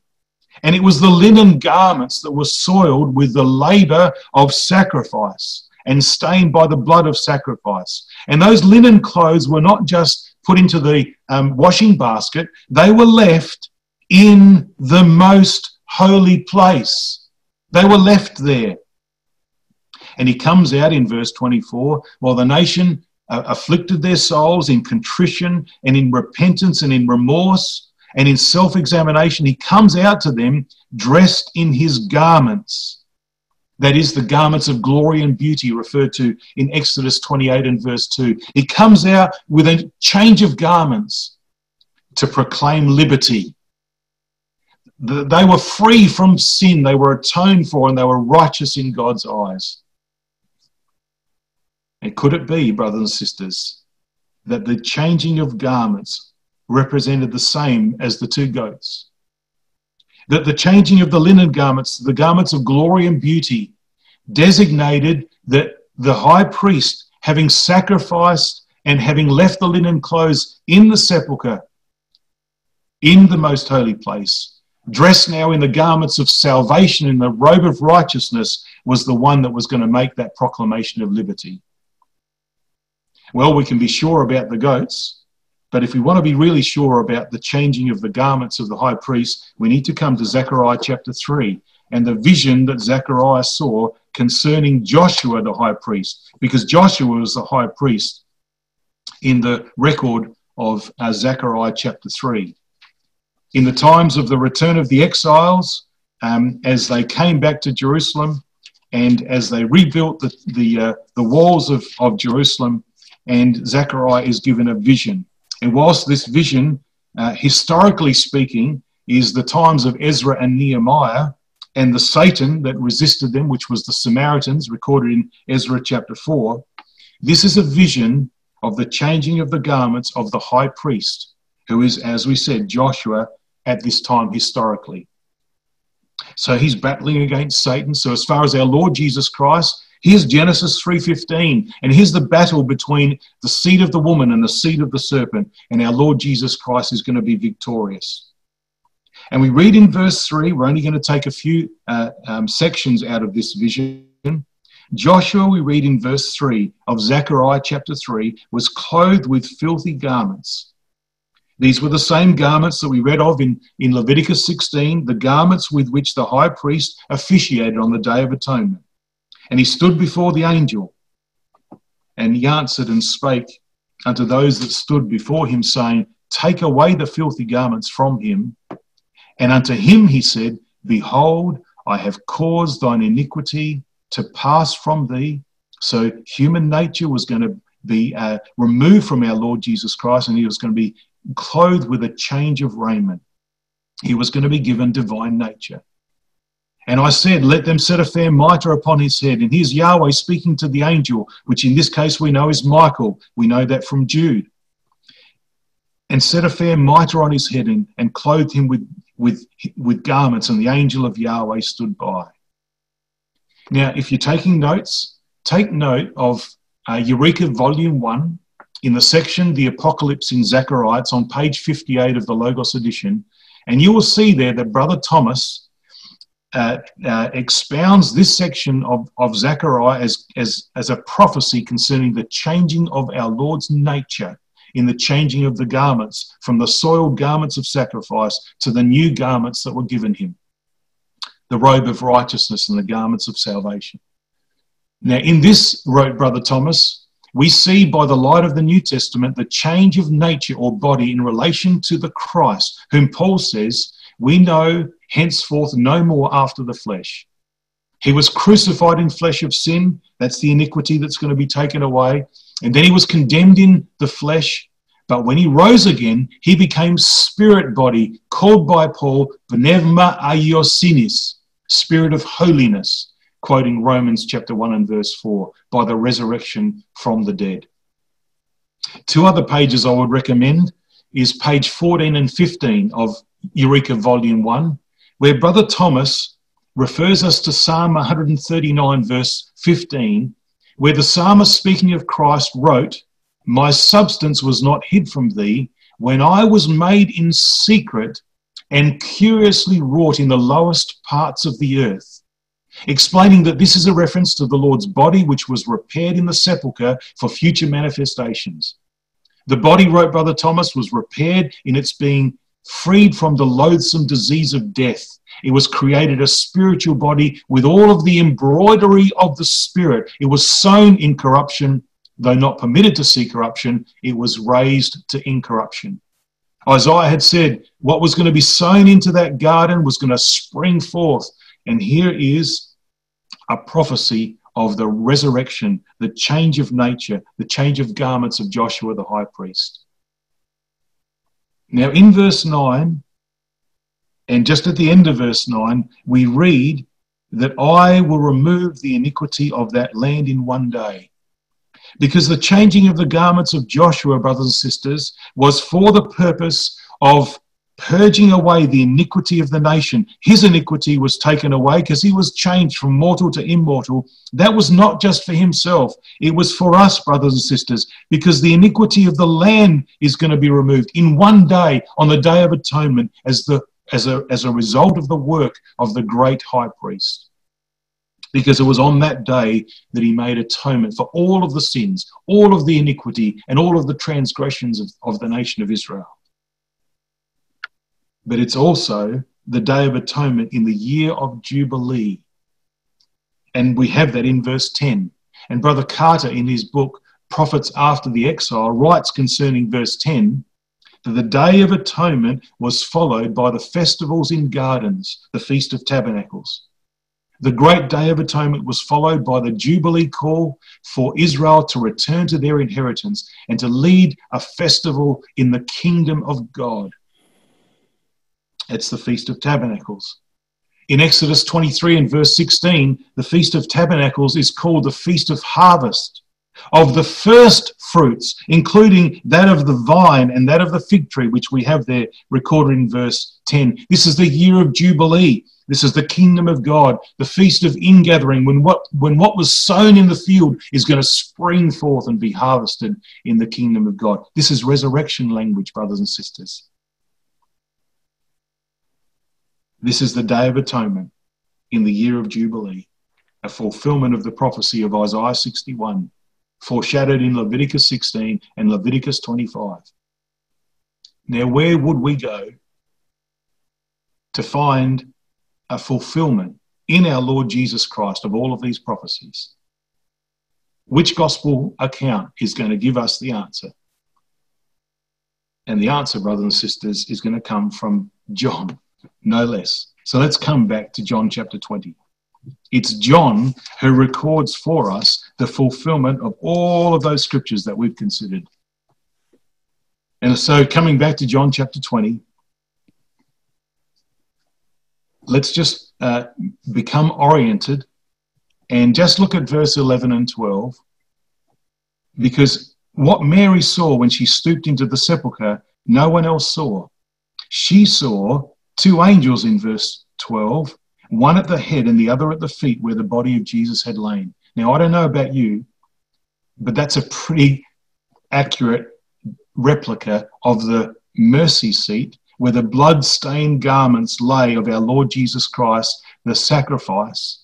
And it was the linen garments that were soiled with the labor of sacrifice and stained by the blood of sacrifice. And those linen clothes were not just put into the um, washing basket, they were left in the most holy place. They were left there. And he comes out in verse 24 while the nation uh, afflicted their souls in contrition and in repentance and in remorse and in self examination, he comes out to them dressed in his garments. That is the garments of glory and beauty referred to in Exodus 28 and verse 2. He comes out with a change of garments. to proclaim liberty. They were free from sin, they were atoned for, and they were righteous in God's eyes. And could it be, brothers and sisters, that the changing of garments represented the same as the two goats? That the changing of the linen garments, the garments of glory and beauty, designated that the high priest, having sacrificed and having left the linen clothes in the sepulchre, in the most holy place, dressed now in the garments of salvation, in the robe of righteousness, was the one that was going to make that proclamation of liberty. Well, we can be sure about the goats, but if we want to be really sure about the changing of the garments of the high priest, we need to come to Zechariah chapter 3 and the vision that Zechariah saw concerning Joshua the high priest, because Joshua was the high priest in the record of uh, Zechariah chapter 3. In the times of the return of the exiles, um, as they came back to Jerusalem and as they rebuilt the, the, uh, the walls of, of Jerusalem, and Zechariah is given a vision. And whilst this vision, uh, historically speaking, is the times of Ezra and Nehemiah, and the Satan that resisted them, which was the Samaritans, recorded in Ezra chapter 4, this is a vision of the changing of the garments of the high priest, who is, as we said, Joshua at this time historically. So he's battling against Satan. So as far as our Lord Jesus Christ, Here's Genesis 3:15, and here's the battle between the seed of the woman and the seed of the serpent, and our Lord Jesus Christ is going to be victorious. And we read in verse 3, we're only going to take a few uh, um, sections out of this vision. Joshua, we read in verse 3 of Zechariah chapter 3, was clothed with filthy garments. These were the same garments that we read of in, in Leviticus 16, the garments with which the high priest officiated on the Day of Atonement. And he stood before the angel, and he answered and spake unto those that stood before him, saying, Take away the filthy garments from him. And unto him he said, Behold, I have caused thine iniquity to pass from thee. So human nature was going to be uh, removed from our Lord Jesus Christ, and he was going to be clothed with a change of raiment. He was going to be given divine nature. And I said, Let them set a fair mitre upon his head. And here's Yahweh speaking to the angel, which in this case we know is Michael. We know that from Jude. And set a fair mitre on his head and, and clothed him with, with, with garments. And the angel of Yahweh stood by. Now, if you're taking notes, take note of uh, Eureka Volume 1 in the section The Apocalypse in Zechariah. It's on page 58 of the Logos edition. And you will see there that Brother Thomas uh, uh, expounds this section of, of Zechariah as, as, as a prophecy concerning the changing of our Lord's nature in the changing of the garments from the soiled garments of sacrifice to the new garments that were given him the robe of righteousness and the garments of salvation. Now, in this, wrote Brother Thomas, we see by the light of the New Testament the change of nature or body in relation to the Christ, whom Paul says we know henceforth no more after the flesh. He was crucified in flesh of sin. That's the iniquity that's going to be taken away. And then he was condemned in the flesh. But when he rose again, he became spirit body, called by Paul, Pneuma Iosinis, spirit of holiness, quoting Romans chapter 1 and verse 4, by the resurrection from the dead. Two other pages I would recommend is page 14 and 15 of Eureka Volume 1, where Brother Thomas refers us to Psalm 139, verse 15, where the psalmist, speaking of Christ, wrote, My substance was not hid from thee when I was made in secret and curiously wrought in the lowest parts of the earth. Explaining that this is a reference to the Lord's body, which was repaired in the sepulchre for future manifestations. The body, wrote Brother Thomas, was repaired in its being freed from the loathsome disease of death. It was created a spiritual body with all of the embroidery of the Spirit. It was sown in corruption, though not permitted to see corruption, it was raised to incorruption. Isaiah had said what was going to be sown into that garden was going to spring forth. And here is a prophecy of the resurrection, the change of nature, the change of garments of Joshua the high priest. Now, in verse 9, and just at the end of verse 9, we read that I will remove the iniquity of that land in one day. Because the changing of the garments of Joshua, brothers and sisters, was for the purpose of purging away the iniquity of the nation. His iniquity was taken away because he was changed from mortal to immortal. That was not just for himself, it was for us, brothers and sisters, because the iniquity of the land is going to be removed in one day on the Day of Atonement as, the, as, a, as a result of the work of the great high priest. Because it was on that day that he made atonement for all of the sins, all of the iniquity, and all of the transgressions of, of the nation of Israel but it's also the Day of Atonement in the year of Jubilee. And we have that in verse 10. And Brother Carter, in his book, Prophets After the Exile, writes concerning verse 10 that the Day of Atonement was followed by the festivals in gardens, the Feast of Tabernacles. The great Day of Atonement was followed by the Jubilee call for Israel to return to their inheritance and to lead a festival in the kingdom of God. It's the Feast of Tabernacles. In Exodus 23 and verse 16, the Feast of Tabernacles is called the Feast of Harvest, of the first fruits, including that of the vine and that of the fig tree, which we have there recorded in verse 10. This is the year of Jubilee. This is the kingdom of God, the feast of ingathering, when what, when what was sown in the field is going to spring forth and be harvested in the kingdom of God. This is resurrection language, brothers and sisters. This is the Day of Atonement in the year of Jubilee, a fulfillment of the prophecy of Isaiah 61, foreshadowed in Leviticus 16 and Leviticus 25. Now, where would we go to find a fulfillment in our Lord Jesus Christ of all of these prophecies? Which gospel account is going to give us the answer? And the answer, brothers and sisters, is going to come from John no less. So let's come back to John chapter 20. It's John who records for us the fulfillment of all of those scriptures that we've considered. And so, coming back to John chapter 20, let's just uh, become oriented and just look at verse 11 and 12. Because what Mary saw when she stooped into the sepulchre, no one else saw. She saw two angels in verse 12, one at the head and the other at the feet where the body of Jesus had lain. Now, I don't know about you, but that's a pretty accurate replica of the mercy seat where the blood stained garments lay of our Lord Jesus Christ, the sacrifice.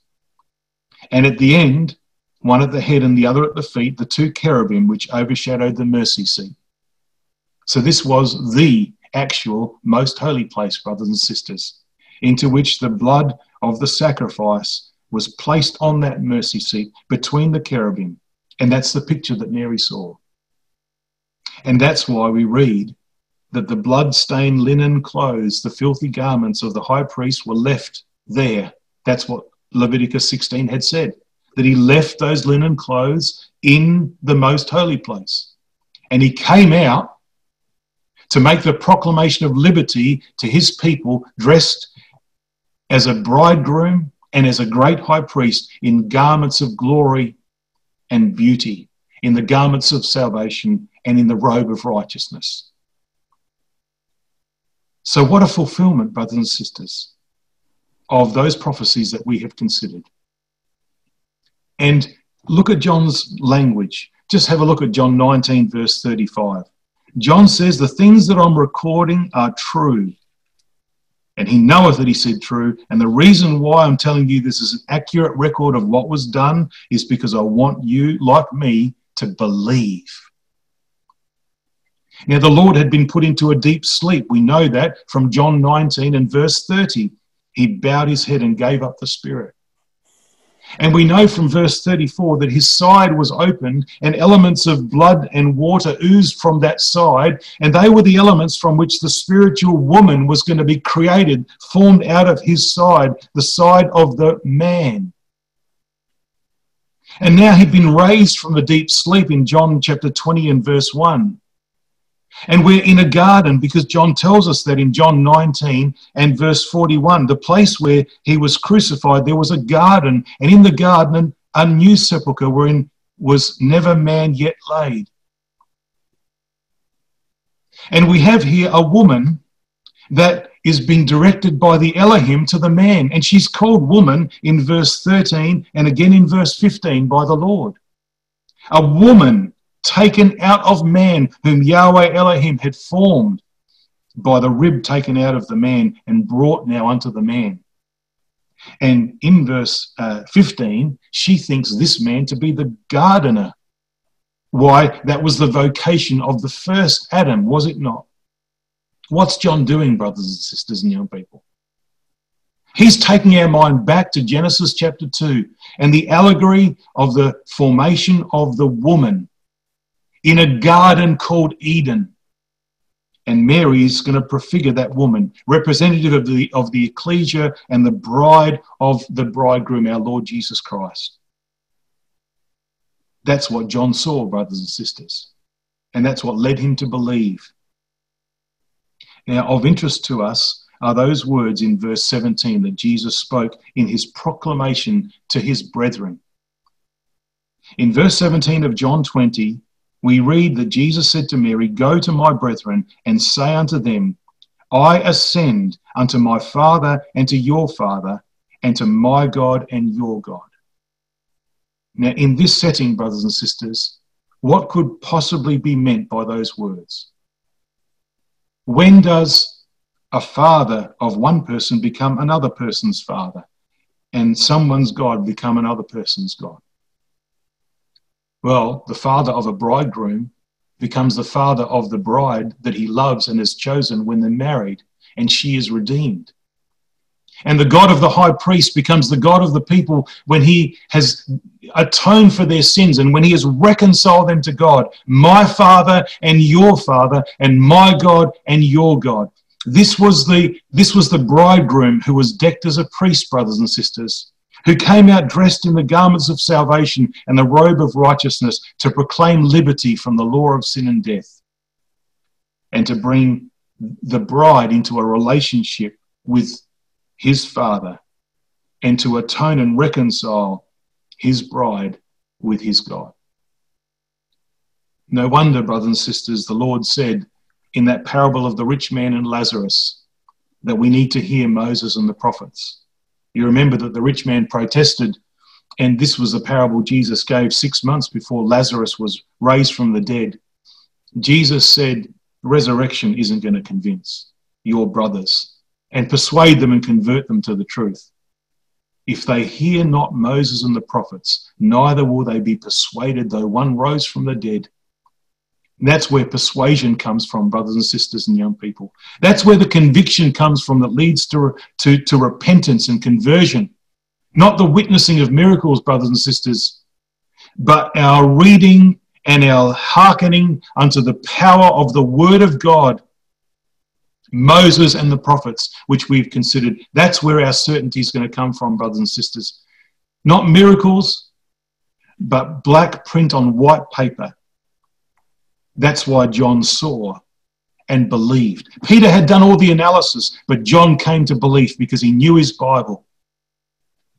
And at the end, one at the head and the other at the feet, the two cherubim which overshadowed the mercy seat. So this was the actual most holy place, brothers and sisters, into which the blood of the sacrifice was placed on that mercy seat between the cherubim. And that's the picture that Mary saw. And that's why we read that the blood stained linen clothes, the filthy garments of the high priest, were left there. That's what Leviticus 16 had said, that he left those linen clothes in the most holy place. And he came out to make the proclamation of liberty to his people, dressed as a bridegroom and as a great high priest in garments of glory and beauty, in the garments of salvation and in the robe of righteousness. So, what a fulfillment, brothers and sisters, of those prophecies that we have considered. And look at John's language. Just have a look at John 19, verse 35. John says, The things that I'm recording are true. And he knoweth that he said true. And the reason why I'm telling you this is an accurate record of what was done is because I want you, like me, to believe. Now, the Lord had been put into a deep sleep. We know that from John 19 and verse 30. He bowed his head and gave up the spirit. And we know from verse 34 that his side was opened and elements of blood and water oozed from that side. And they were the elements from which the spiritual woman was going to be created, formed out of his side, the side of the man. And now he'd been raised from the deep sleep in John chapter 20 and verse 1. And we're in a garden because John tells us that in John 19 and verse 41, the place where he was crucified, there was a garden, and in the garden, a new sepulchre wherein was never man yet laid. And we have here a woman that is being directed by the Elohim to the man, and she's called woman in verse 13 and again in verse 15 by the Lord. A woman taken out of man, whom Yahweh Elohim had formed by the rib taken out of the man and brought now unto the man. And in verse uh, 15, she thinks this man to be the gardener. Why? That was the vocation of the first Adam, was it not? What's John doing, brothers and sisters and young people? He's taking our mind back to Genesis chapter 2 and the allegory of the formation of the woman in a garden called Eden. And Mary is going to prefigure that woman, representative of the, of the ecclesia and the bride of the bridegroom, our Lord Jesus Christ. That's what John saw, brothers and sisters. And that's what led him to believe. Now, of interest to us are those words in verse 17 that Jesus spoke in his proclamation to his brethren. In verse 17 of John 20, we read that Jesus said to Mary, Go to my brethren and say unto them, I ascend unto my Father and to your Father, and to my God and your God. Now, in this setting, brothers and sisters, what could possibly be meant by those words? When does a father of one person become another person's father, and someone's God become another person's God? Well, the father of a bridegroom becomes the father of the bride that he loves and has chosen when they're married, and she is redeemed. And the God of the high priest becomes the God of the people when he has atoned for their sins and when he has reconciled them to God, my Father and your Father, and my God and your God. This was the, this was the bridegroom who was decked as a priest, brothers and sisters who came out dressed in the garments of salvation and the robe of righteousness to proclaim liberty from the law of sin and death, and to bring the bride into a relationship with his father, and to atone and reconcile his bride with his God. No wonder, brothers and sisters, the Lord said in that parable of the rich man and Lazarus that we need to hear Moses and the prophets. You remember that the rich man protested, and this was the parable Jesus gave six months before Lazarus was raised from the dead. Jesus said, Resurrection isn't going to convince your brothers and persuade them and convert them to the truth. If they hear not Moses and the prophets, neither will they be persuaded, though one rose from the dead. That's where persuasion comes from, brothers and sisters and young people. That's where the conviction comes from that leads to, to, to repentance and conversion. Not the witnessing of miracles, brothers and sisters, but our reading and our hearkening unto the power of the Word of God, Moses and the prophets, which we've considered. That's where our certainty is going to come from, brothers and sisters. Not miracles, but black print on white paper that's why John saw and believed. Peter had done all the analysis, but John came to belief because he knew his Bible.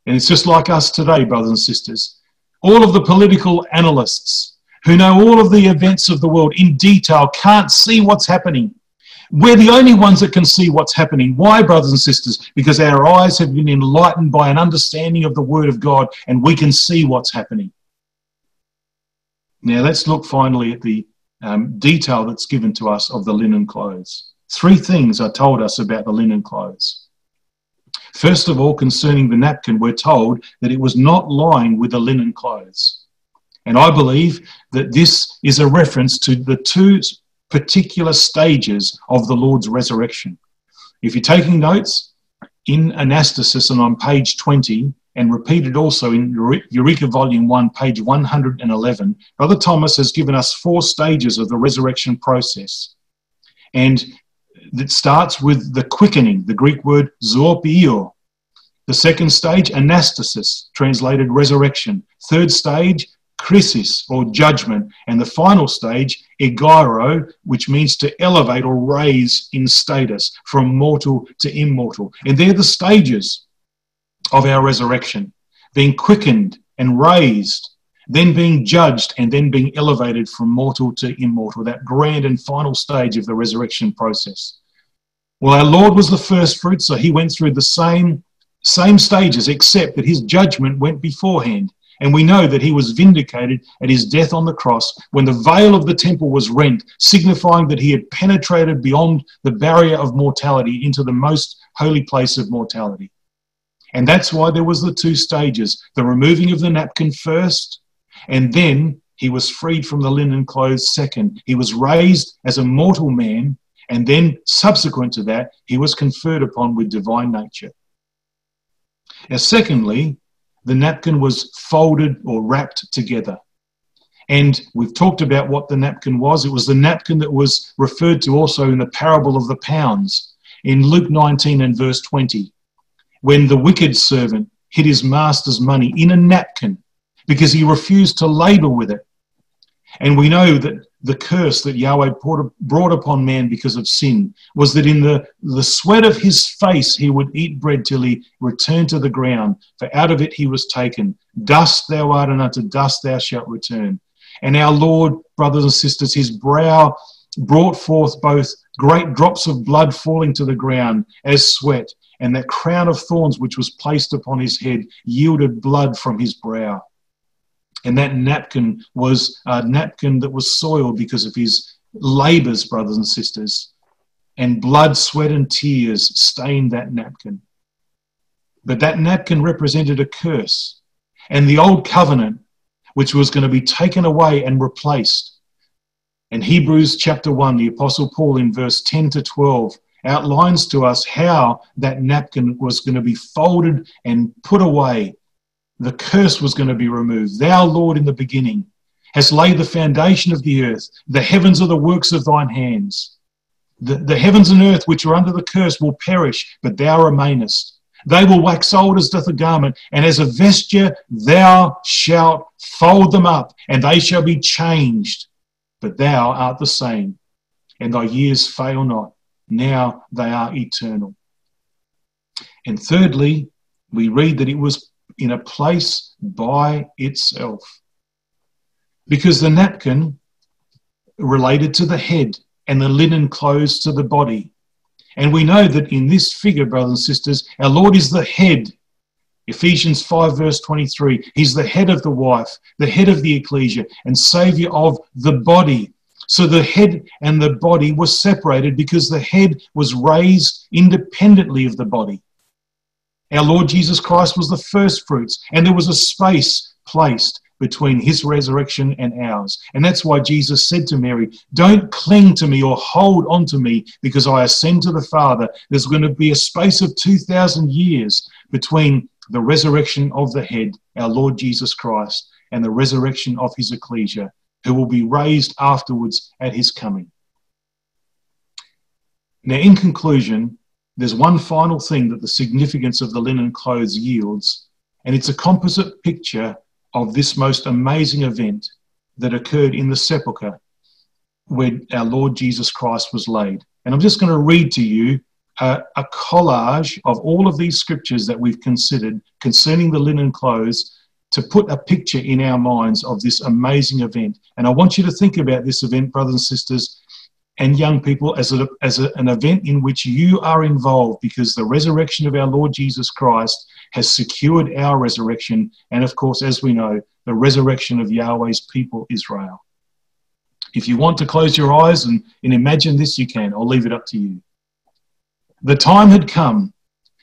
And it's just like us today, brothers and sisters. All of the political analysts who know all of the events of the world in detail can't see what's happening. We're the only ones that can see what's happening. Why, brothers and sisters? Because our eyes have been enlightened by an understanding of the Word of God and we can see what's happening. Now, let's look finally at the um, detail that's given to us of the linen clothes. Three things are told us about the linen clothes. First of all, concerning the napkin, we're told that it was not lying with the linen clothes. And I believe that this is a reference to the two particular stages of the Lord's resurrection. If you're taking notes, in Anastasis and on page 20, and repeated also in Eureka Volume 1, page 111, Brother Thomas has given us four stages of the resurrection process. And it starts with the quickening, the Greek word zoopio. The second stage, anastasis, translated resurrection. Third stage, krisis or judgment, and the final stage, egeiro, which means to elevate or raise in status from mortal to immortal. And they're the stages of our resurrection being quickened and raised, then being judged, and then being elevated from mortal to immortal, that grand and final stage of the resurrection process. Well, our Lord was the first fruit, so he went through the same, same stages, except that his judgment went beforehand. And we know that he was vindicated at his death on the cross when the veil of the temple was rent, signifying that he had penetrated beyond the barrier of mortality into the most holy place of mortality. And that's why there was the two stages the removing of the napkin first, and then he was freed from the linen clothes second. He was raised as a mortal man, and then subsequent to that, he was conferred upon with divine nature. Now, secondly, the napkin was folded or wrapped together. And we've talked about what the napkin was. It was the napkin that was referred to also in the parable of the pounds in Luke 19 and verse 20, when the wicked servant hid his master's money in a napkin because he refused to labor with it. And we know that the curse that Yahweh brought upon man because of sin was that in the, the sweat of his face he would eat bread till he returned to the ground, for out of it he was taken. Dust thou art, and unto dust thou shalt return. And our Lord, brothers and sisters, his brow brought forth both great drops of blood falling to the ground as sweat, and that crown of thorns which was placed upon his head yielded blood from his brow. And that napkin was a napkin that was soiled because of his labors, brothers and sisters. And blood, sweat, and tears stained that napkin. But that napkin represented a curse. And the old covenant, which was going to be taken away and replaced. In Hebrews chapter 1, the Apostle Paul in verse 10 to 12 outlines to us how that napkin was going to be folded and put away the curse was going to be removed. Thou, Lord, in the beginning, hast laid the foundation of the earth. The heavens are the works of thine hands. The, the heavens and earth which are under the curse will perish, but thou remainest. They will wax old as doth a garment, and as a vesture thou shalt fold them up, and they shall be changed. But thou art the same, and thy years fail not. Now they are eternal. And thirdly, we read that it was in a place by itself. Because the napkin related to the head and the linen clothes to the body. And we know that in this figure, brothers and sisters, our Lord is the head. Ephesians 5, verse 23. He's the head of the wife, the head of the ecclesia, and savior of the body. So the head and the body were separated because the head was raised independently of the body. Our Lord Jesus Christ was the first fruits, and there was a space placed between his resurrection and ours. And that's why Jesus said to Mary, Don't cling to me or hold on to me because I ascend to the Father. There's going to be a space of 2,000 years between the resurrection of the head, our Lord Jesus Christ, and the resurrection of his ecclesia, who will be raised afterwards at his coming. Now, in conclusion, there's one final thing that the significance of the linen clothes yields, and it's a composite picture of this most amazing event that occurred in the sepulchre where our Lord Jesus Christ was laid. And I'm just going to read to you a, collage of all of these scriptures that we've considered concerning the linen clothes to put a picture in our minds of this amazing event. And I want you to think about this event, brothers and sisters, and young people as, a, as a, an event in which you are involved because the resurrection of our Lord Jesus Christ has secured our resurrection. And of course, as we know, the resurrection of Yahweh's people, Israel. If you want to close your eyes and, and imagine this, you can. I'll leave it up to you. The time had come.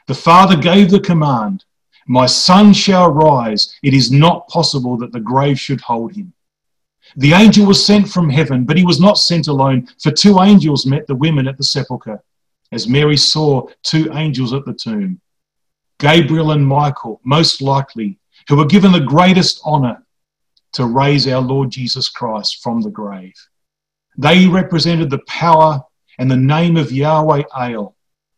The Father gave the command My son shall rise. It is not possible that the grave should hold him. The angel was sent from heaven, but he was not sent alone, for two angels met the women at the sepulchre, as Mary saw two angels at the tomb. Gabriel and Michael, most likely, who were given the greatest honor to raise our Lord Jesus Christ from the grave. They represented the power and the name of Yahweh El,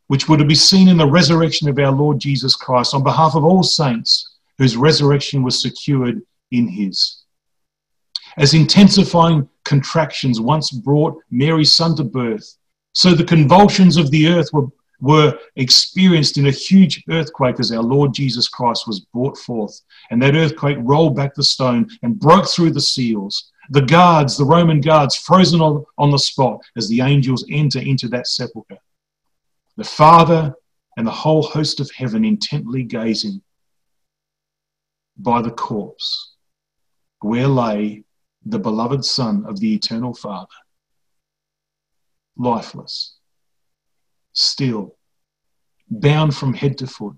which were to be seen in the resurrection of our Lord Jesus Christ on behalf of all saints whose resurrection was secured in his. as intensifying contractions once brought Mary's son to birth. So the convulsions of the earth were, were experienced in a huge earthquake as our Lord Jesus Christ was brought forth. And that earthquake rolled back the stone and broke through the seals. The guards, the Roman guards, frozen on, on the spot as the angels enter into that sepulchre. The Father and the whole host of heaven intently gazing by the corpse where lay the beloved Son of the eternal Father, lifeless, still, bound from head to foot,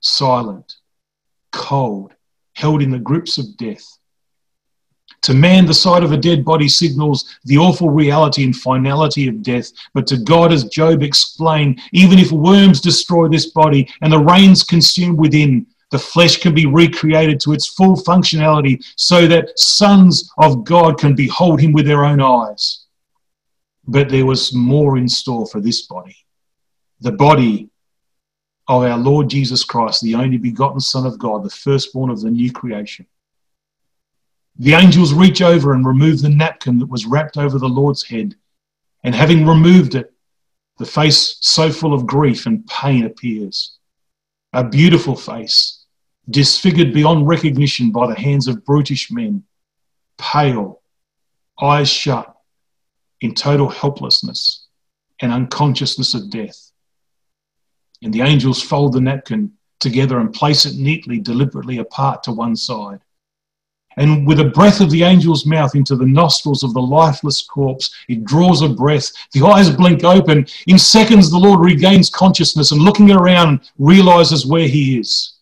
silent, cold, held in the grips of death. To man, the sight of a dead body signals the awful reality and finality of death. But to God, as Job explained, even if worms destroy this body and the reins consume within, the flesh can be recreated to its full functionality so that sons of God can behold him with their own eyes. But there was more in store for this body. The body of our Lord Jesus Christ, the only begotten Son of God, the firstborn of the new creation. The angels reach over and remove the napkin that was wrapped over the Lord's head. And having removed it, the face so full of grief and pain appears. A beautiful face, disfigured beyond recognition by the hands of brutish men, pale, eyes shut, in total helplessness and unconsciousness of death. And the angels fold the napkin together and place it neatly, deliberately apart to one side. And with a breath of the angel's mouth into the nostrils of the lifeless corpse, it draws a breath. The eyes blink open. In seconds, the Lord regains consciousness and looking around, realizes where he is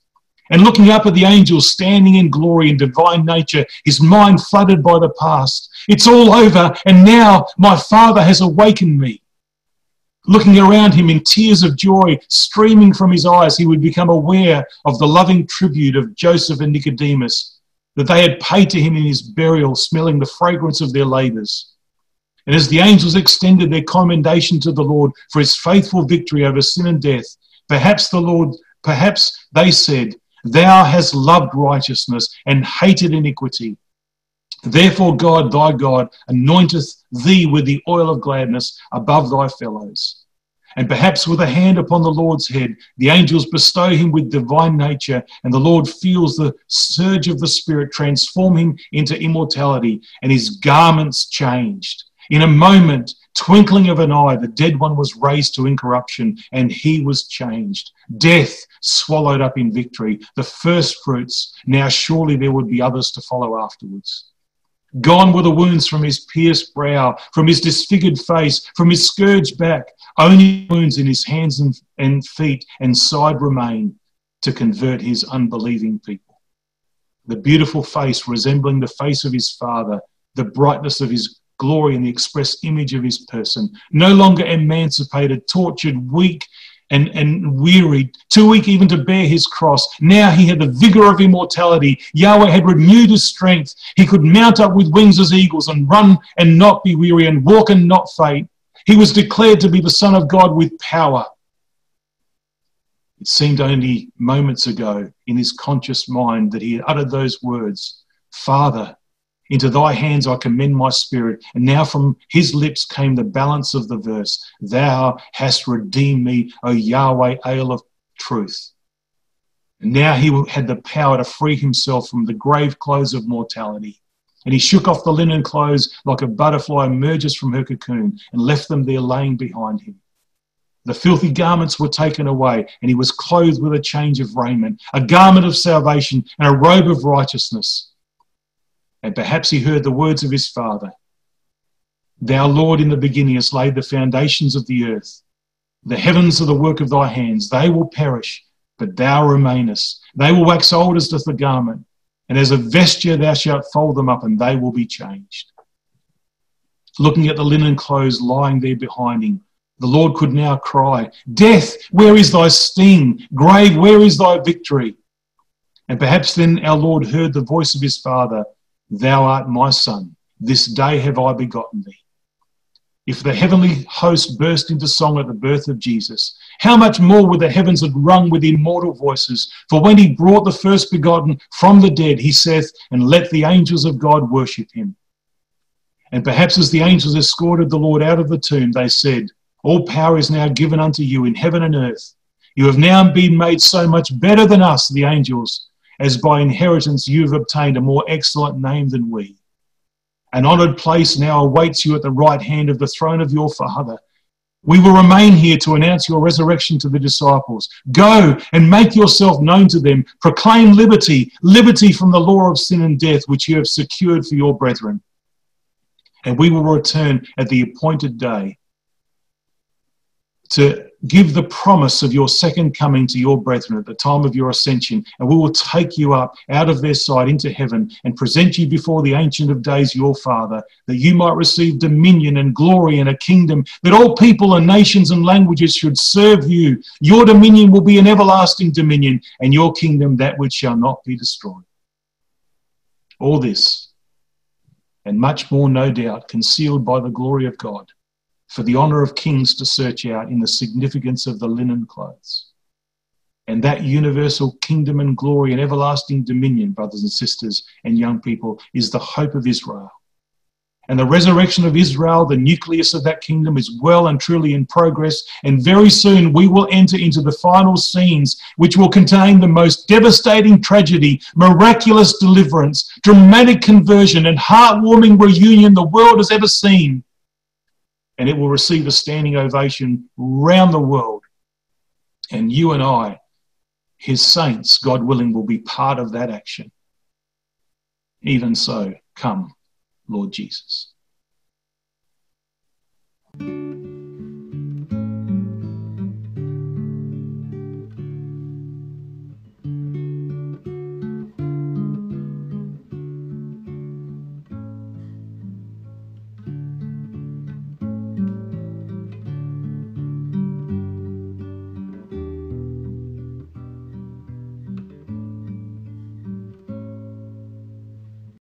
and looking up at the angels standing in glory and divine nature, his mind flooded by the past. It's all over, and now my Father has awakened me. Looking around him in tears of joy streaming from his eyes, he would become aware of the loving tribute of Joseph and Nicodemus that they had paid to him in his burial, smelling the fragrance of their labors. And as the angels extended their commendation to the Lord for his faithful victory over sin and death, perhaps the Lord, perhaps they said, Thou hast loved righteousness and hated iniquity. Therefore, God, thy God, anointeth thee with the oil of gladness above thy fellows. And perhaps with a hand upon the Lord's head, the angels bestow him with divine nature, and the Lord feels the surge of the Spirit transform him into immortality, and his garments changed. In a moment, twinkling of an eye, the dead one was raised to incorruption, and he was changed. Death swallowed up in victory, the first fruits. Now surely there would be others to follow afterwards. Gone were the wounds from his pierced brow, from his disfigured face, from his scourged back. Only wounds in his hands and, and feet and side remain to convert his unbelieving people. The beautiful face resembling the face of his father, the brightness of his glory and the express image of his person, no longer emancipated, tortured, weak, and, and wearied, too weak even to bear his cross. Now he had the vigor of immortality. Yahweh had renewed his strength. He could mount up with wings as eagles and run and not be weary and walk and not faint. He was declared to be the Son of God with power. It seemed only moments ago in his conscious mind that he had uttered those words Father, into thy hands I commend my spirit. And now from his lips came the balance of the verse Thou hast redeemed me, O Yahweh, El of truth. And now he had the power to free himself from the grave clothes of mortality. And he shook off the linen clothes like a butterfly emerges from her cocoon and left them there laying behind him. The filthy garments were taken away, and he was clothed with a change of raiment, a garment of salvation, and a robe of righteousness. And perhaps he heard the words of his father Thou, Lord, in the beginning hast laid the foundations of the earth. The heavens are the work of thy hands. They will perish, but thou remainest. They will wax old as doth the garment, and as a vesture thou shalt fold them up, and they will be changed. Looking at the linen clothes lying there behind him, the Lord could now cry, Death, where is thy sting? Grave, where is thy victory? And perhaps then our Lord heard the voice of his Father Thou art my son. This day have I begotten thee. If the heavenly host burst into song at the birth of Jesus, how much more would the heavens have rung with immortal voices? For when he brought the first begotten from the dead, he saith, And let the angels of God worship him. And perhaps as the angels escorted the Lord out of the tomb, they said, All power is now given unto you in heaven and earth. You have now been made so much better than us, the angels, as by inheritance you have obtained a more excellent name than we. An honoured place now awaits you at the right hand of the throne of your Father. We will remain here to announce your resurrection to the disciples. Go and make yourself known to them. Proclaim liberty, liberty from the law of sin and death, which you have secured for your brethren. And we will return at the appointed day to give the promise of your second coming to your brethren at the time of your ascension, and we will take you up out of their sight into heaven and present you before the Ancient of Days, your Father, that you might receive dominion and glory and a kingdom, that all people and nations and languages should serve you. Your dominion will be an everlasting dominion, and your kingdom that which shall not be destroyed. All this, and much more, no doubt, concealed by the glory of God for the honour of kings to search out in the significance of the linen clothes. And that universal kingdom and glory and everlasting dominion, brothers and sisters and young people, is the hope of Israel. And the resurrection of Israel, the nucleus of that kingdom, is well and truly in progress. And very soon we will enter into the final scenes, which will contain the most devastating tragedy, miraculous deliverance, dramatic conversion, and heartwarming reunion the world has ever seen and it will receive a standing ovation round the world. And you and I, his saints, God willing, will be part of that action. Even so, come, Lord Jesus.